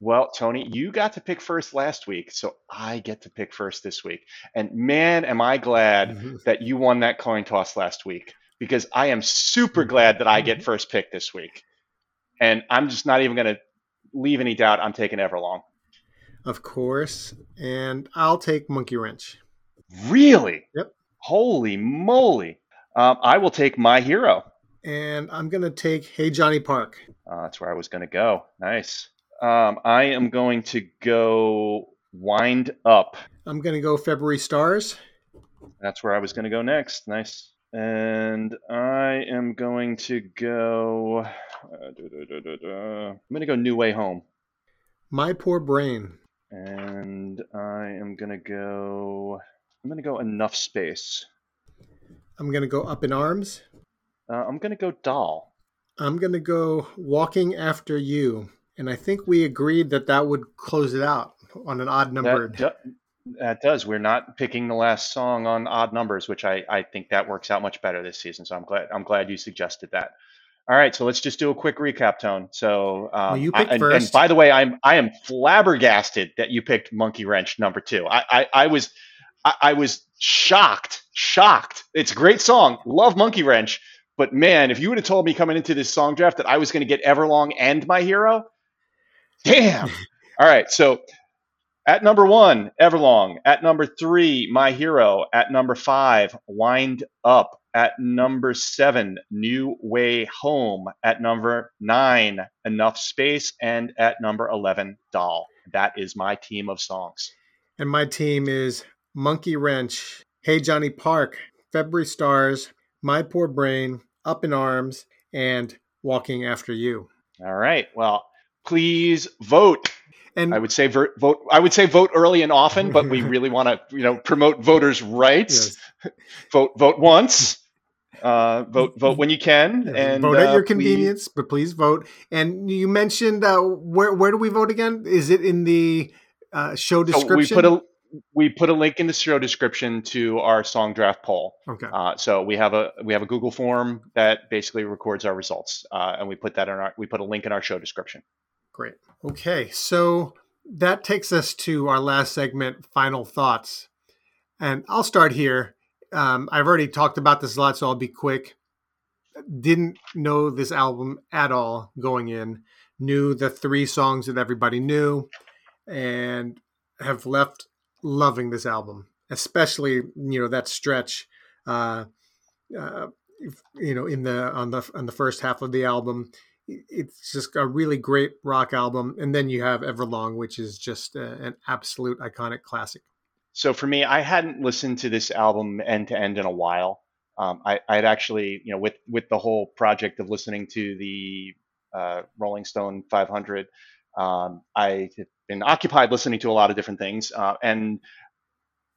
Well, Tony, you got to pick first last week, so I get to pick first this week. And man, am I glad mm-hmm. that you won that coin toss last week because I am super mm-hmm. glad that I get mm-hmm. first pick this week. And I'm just not even going to leave any doubt I'm taking Everlong. Of course. And I'll take Monkey Wrench. Really? Yep. Holy moly. Um, I will take My Hero. And I'm going to take Hey Johnny Park. Uh, that's where I was going to go. Nice. Um, I am going to go wind up. I'm going to go February stars. That's where I was going to go next. Nice. And I am going to go. Uh, I'm going to go New Way Home. My Poor Brain. And I am going to go. I'm going to go Enough Space. I'm going to go Up in Arms. Uh, I'm going to go Doll. I'm going to go Walking After You and I think we agreed that that would close it out on an odd number. That, that, does. We're not picking the last song on odd numbers, which I, I think that works out much better this season. So I'm glad I'm glad you suggested that. All right, so let's just do a quick recap, Tone. So, um, well, you picked I, and, first. and, by the way, I'm I am flabbergasted that you picked Monkey Wrench number two. I I, I was I, I was shocked, shocked. It's a great song. Love Monkey Wrench, but man, if you would have told me coming into this song draft that I was going to get Everlong and My Hero, Damn. All right. So at number one, Everlong. At number three, My Hero. At number five, Wind Up. At number seven, New Way Home. At number nine, Enough Space. And at number 11, Doll. That is my team of songs. And my team is Monkey Wrench, Hey Johnny Park, February Stars, My Poor Brain, Up in Arms, and Walking After You. All right. Well, please vote. And I would say vote. I would say vote early and often, but we really want to, you know, promote voters' rights. Yes. vote, vote once. Uh, vote, vote when you can, yes. and vote at uh, your convenience. Please. But please vote. And you mentioned uh, where where do we vote again? Is it in the uh, show description? So we put a we put a link in the show description to our song draft poll. Okay. Uh, so we have a we have a Google form that basically records our results, uh, and we put that in our we put a link in our show description. Great. Okay, so that takes us to our last segment, final thoughts. And I'll start here. Um, I've already talked about this a lot, so I'll be quick. Didn't know this album at all going in. Knew the three songs that everybody knew, and have left loving this album, especially you know that stretch. Uh, uh, you know, in the on the on the first half of the album, it's just a really great rock album. And then you have Everlong, which is just a, an absolute iconic classic. So for me, I hadn't listened to this album end to end in a while. Um, I, had actually, you know, with with the whole project of listening to the uh, Rolling Stone 500, um, I have been occupied listening to a lot of different things, uh, and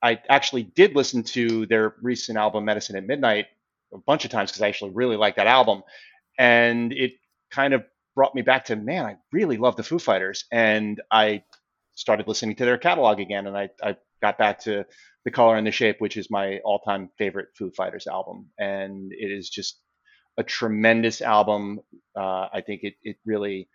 I actually did listen to their recent album Medicine at Midnight a bunch of times because I actually really like that album, and it kind of brought me back to man, I really love the Foo Fighters, and I started listening to their catalog again, and I, I got back to the color and the shape, which is my all-time favorite Foo Fighters album, and it is just a tremendous album. Uh, I think it it really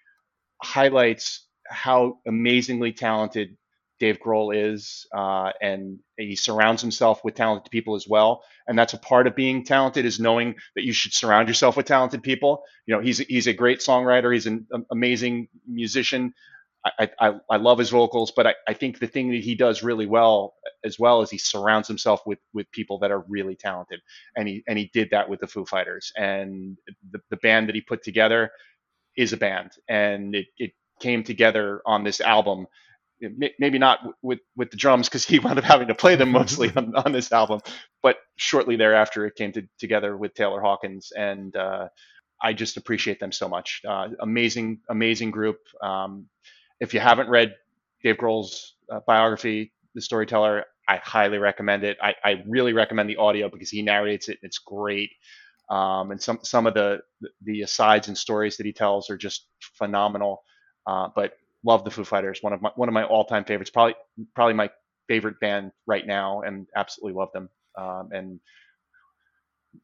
highlights how amazingly talented Dave Grohl is, uh, and he surrounds himself with talented people as well. And that's a part of being talented is knowing that you should surround yourself with talented people. You know, he's he's a great songwriter. He's an amazing musician. I, I, I love his vocals, but I, I think the thing that he does really well as well is he surrounds himself with with people that are really talented, and he and he did that with the Foo Fighters, and the, the band that he put together is a band, and it, it came together on this album. Maybe not with with the drums because he wound up having to play them mostly on, on this album, but shortly thereafter it came to, together with Taylor Hawkins, and uh, I just appreciate them so much. Uh, amazing, amazing group. Um, if you haven't read Dave Grohl's uh, biography, The Storyteller, I highly recommend it. I, I, really recommend the audio because he narrates it. and It's great. Um, and some some of the the asides and stories that he tells are just phenomenal. Uh, but love the Foo Fighters, one of my one of my all time favorites. Probably probably my favorite band right now, and absolutely love them. Um, and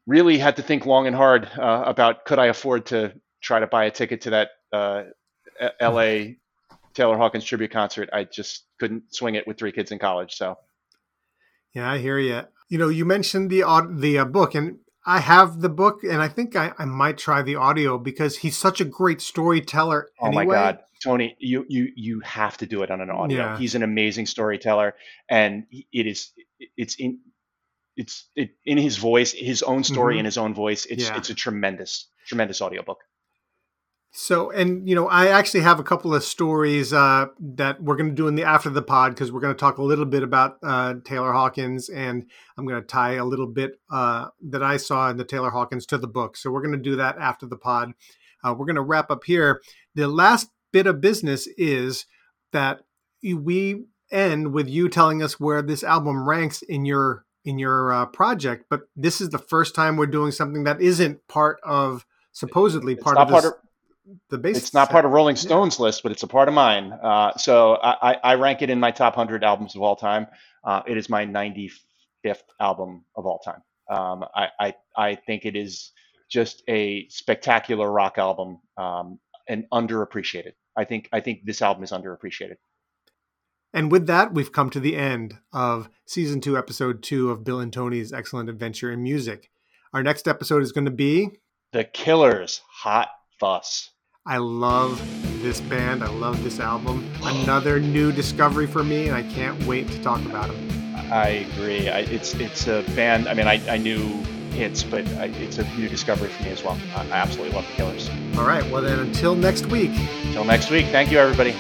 really had to think long and hard uh, about could I afford to try to buy a ticket to that uh, L.A. Taylor Hawkins tribute concert. I just couldn't swing it with three kids in college. So, yeah, I hear you. You know, you mentioned the the uh, book, and I have the book, and I think I, I might try the audio because he's such a great storyteller. Oh my god, Tony, you you you have to do it on an audio. Yeah. He's an amazing storyteller, and it is it's in it's it, in his voice, his own story mm-hmm. in his own voice. It's yeah. it's a tremendous tremendous audiobook. So, and you know, I actually have a couple of stories uh, that we're going to do in the after the pod because we're going to talk a little bit about uh, Taylor Hawkins, and I'm going to tie a little bit uh, that I saw in the Taylor Hawkins to the book. So we're going to do that after the pod. Uh, we're going to wrap up here. The last bit of business is that we end with you telling us where this album ranks in your in your uh, project. But this is the first time we're doing something that isn't part of supposedly part of this. Part of- the. It's not part of Rolling Stone's yeah. list, but it's a part of mine. Uh, so I, I, rank it in my top hundred albums of all time. Uh, it is my 95th album of all time. Um, I, I, I think it is just a spectacular rock album um, and underappreciated. I think I think this album is underappreciated. And with that, we've come to the end of season two, episode two of Bill and Tony's Excellent Adventure in Music. Our next episode is going to be The Killers Hot Fuss. I love this band. I love this album. Another new discovery for me, and I can't wait to talk about them. I agree. I, it's it's a band. I mean, I, I knew hits, but I, it's a new discovery for me as well. I, I absolutely love the Killers. All right. Well, then, until next week. Until next week. Thank you, everybody.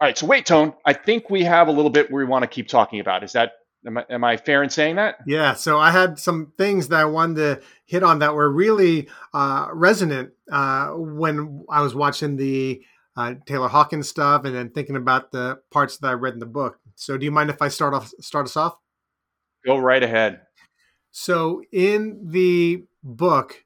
All right. So wait, Tone. I think we have a little bit we want to keep talking about. Is that Am I, am I fair in saying that? Yeah. So I had some things that I wanted to hit on that were really uh, resonant uh, when I was watching the uh, Taylor Hawkins stuff and then thinking about the parts that I read in the book. So do you mind if I start off start us off? Go right ahead. So in the book,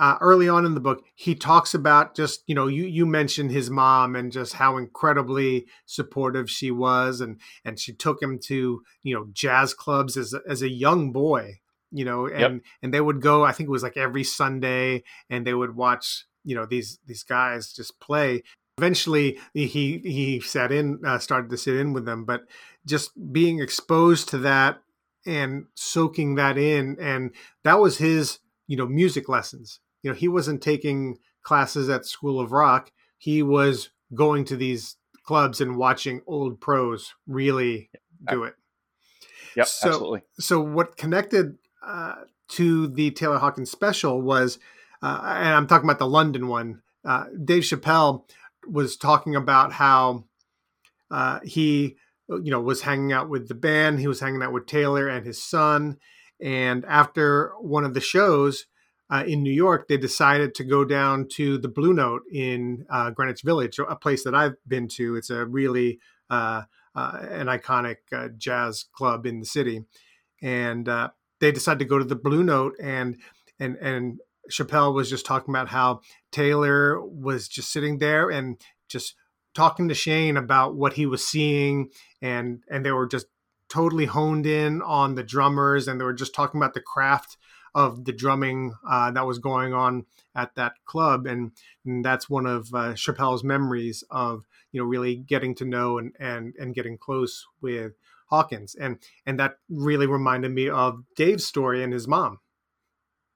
uh, early on in the book, he talks about just you know you you mentioned his mom and just how incredibly supportive she was, and and she took him to you know jazz clubs as a, as a young boy, you know, and yep. and they would go. I think it was like every Sunday, and they would watch you know these these guys just play. Eventually, he he sat in, uh, started to sit in with them, but just being exposed to that and soaking that in, and that was his you know music lessons you know he wasn't taking classes at School of Rock. He was going to these clubs and watching old pros really do it. Yep, so, absolutely. So what connected uh, to the Taylor Hawkins special was, uh, and I'm talking about the London one. Uh, Dave Chappelle was talking about how uh, he, you know, was hanging out with the band. He was hanging out with Taylor and his son. And after one of the shows, uh, in New York, they decided to go down to the Blue Note in uh, Greenwich Village, a place that I've been to. It's a really uh, uh an iconic uh, jazz club in the city, and uh, they decided to go to the Blue Note. and and and Chappelle was just talking about how Taylor was just sitting there and just talking to Shane about what he was seeing, and and they were just totally honed in on the drummers, and they were just talking about the craft of the drumming uh, that was going on at that club, and, and that's one of uh, Chappelle's memories of you know really getting to know and and and getting close with Hawkins, and and that really reminded me of Dave's story and his mom.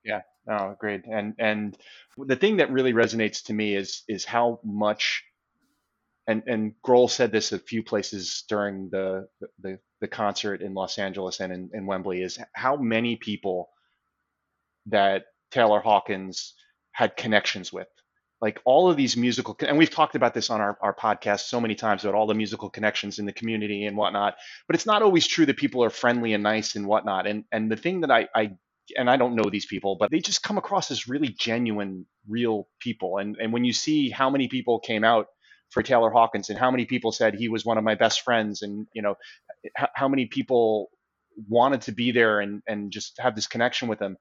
Yeah, oh, great. And and the thing that really resonates to me is is how much and and Grohl said this a few places during the the, the concert in Los Angeles and in, in Wembley is how many people that Taylor Hawkins had connections with. Like all of these musical, and we've talked about this on our, our podcast so many times about all the musical connections in the community and whatnot. But it's not always true that people are friendly and nice and whatnot. And and the thing that I, I and I don't know these people, but they just come across as really genuine, real people. And and when you see how many people came out for Taylor Hawkins and how many people said he was one of my best friends, and you know how, how many people wanted to be there and and just have this connection with him,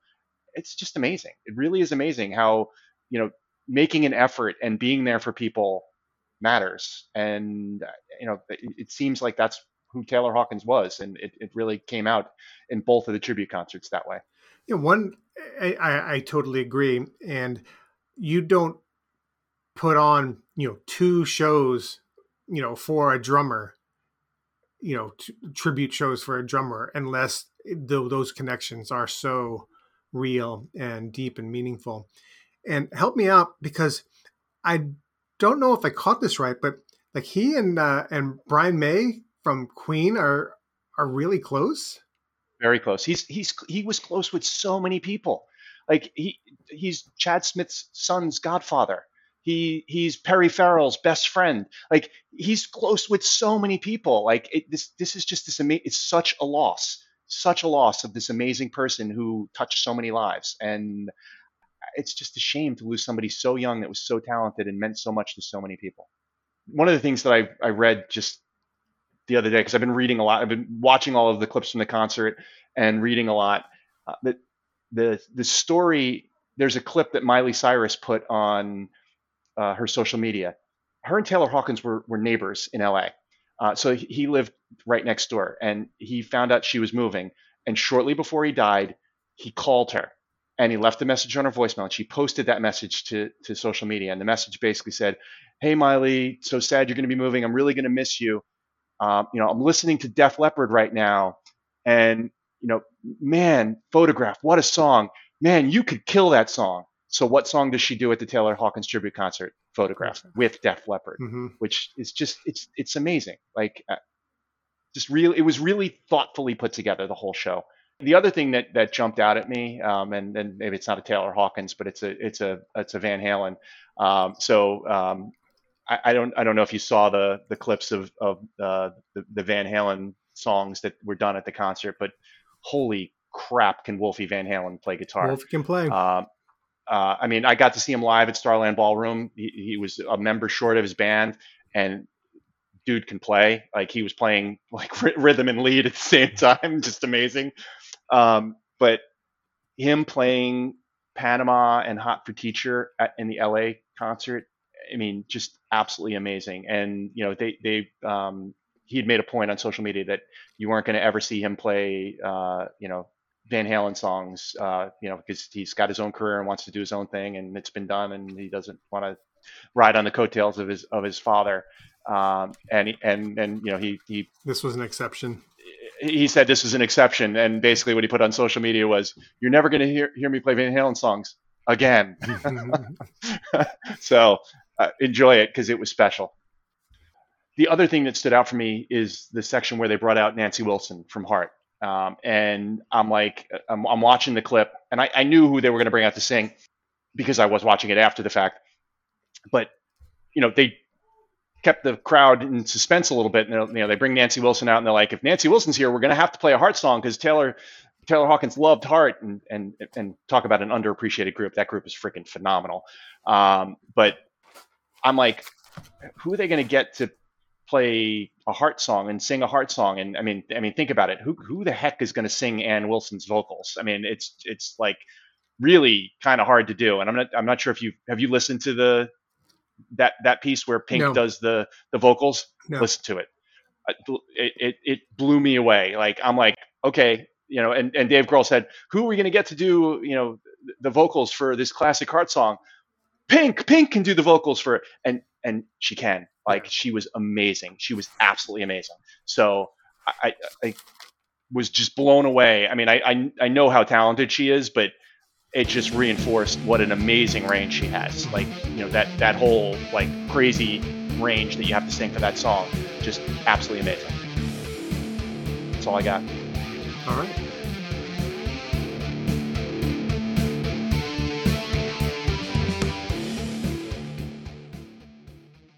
it's just amazing. It really is amazing how you know making an effort and being there for people matters. And uh, you know it, it seems like that's who Taylor Hawkins was, and it, it really came out in both of the tribute concerts that way. Yeah, one, I, I, totally agree. And you don't put on, you know, two shows, you know, for a drummer, you know, t- tribute shows for a drummer, unless those connections are so real and deep and meaningful. And help me out because I don't know if I caught this right, but like he and uh, and Brian May from Queen are are really close. Very close. He's he's he was close with so many people. Like he he's Chad Smith's son's godfather. He he's Perry Farrell's best friend. Like he's close with so many people. Like it, this this is just this amazing. It's such a loss, such a loss of this amazing person who touched so many lives. And it's just a shame to lose somebody so young that was so talented and meant so much to so many people. One of the things that I I read just the other day because I've been reading a lot. I've been watching all of the clips from the concert and reading a lot. Uh, the the the story. There's a clip that Miley Cyrus put on uh, her social media. Her and Taylor Hawkins were were neighbors in L.A. Uh, so he lived right next door, and he found out she was moving. And shortly before he died, he called her and he left a message on her voicemail. And she posted that message to to social media, and the message basically said, "Hey Miley, so sad you're going to be moving. I'm really going to miss you. Um, you know, I'm listening to Def Leppard right now, and you know, man, Photograph, what a song! Man, you could kill that song. So, what song does she do at the Taylor Hawkins tribute concert? Photograph with Def Leppard, mm-hmm. which is just it's it's amazing. Like, uh, just really, it was really thoughtfully put together the whole show. The other thing that that jumped out at me, um, and, and maybe it's not a Taylor Hawkins, but it's a it's a it's a Van Halen. Um, so um, I, I, don't I don't know if you saw the the clips of of uh, the, the Van Halen songs that were done at the concert, but holy crap, can Wolfie Van Halen play guitar? Wolfie can play. Uh, uh, I mean, I got to see him live at Starland Ballroom. He, he, was a member short of his band, and dude can play. Like he was playing like rhythm and lead at the same time, just amazing. Um, but him playing Panama and Hot for Teacher at, in the LA concert I mean, just absolutely amazing. And you know, they they um, he had made a point on social media that you weren't going to ever see him play, uh, you know, Van Halen songs, uh, you know, because he's got his own career and wants to do his own thing, and it's been done, and he doesn't want to ride on the coattails of his of his father. Um, and and and you know, he he. This was an exception. He said this was an exception, and basically what he put on social media was, "You're never going to hear hear me play Van Halen songs again." so uh, enjoy it because it was special. The other thing that stood out for me is the section where they brought out Nancy Wilson from Heart. Um, and I'm like, I'm, I'm, watching the clip, and I, I knew who they were going to bring out to sing because I was watching it after the fact. But you know, they kept the crowd in suspense a little bit. And you know, they bring Nancy Wilson out, and they're like, if Nancy Wilson's here, we're going to have to play a Heart song because Taylor Taylor Hawkins loved Heart, and and and talk about an underappreciated group. That group is freaking phenomenal. Um, but I'm like, who are they going to get to play a heart song and sing a heart song? And I mean, I mean, think about it. Who who the heck is going to sing Ann Wilson's vocals? I mean, it's it's like really kind of hard to do. And I'm not I'm not sure if you have you listened to the that that piece where Pink no. does the the vocals. No. Listen to it. Uh, it, it. it blew me away. Like I'm like, okay, you know. And and Dave Grohl said, who are we going to get to do you know the vocals for this classic heart song? Pink, Pink can do the vocals for it, and and she can. Like she was amazing. She was absolutely amazing. So I, I was just blown away. I mean, I, I I know how talented she is, but it just reinforced what an amazing range she has. Like, you know, that that whole like crazy range that you have to sing for that song, just absolutely amazing. That's all I got. All right.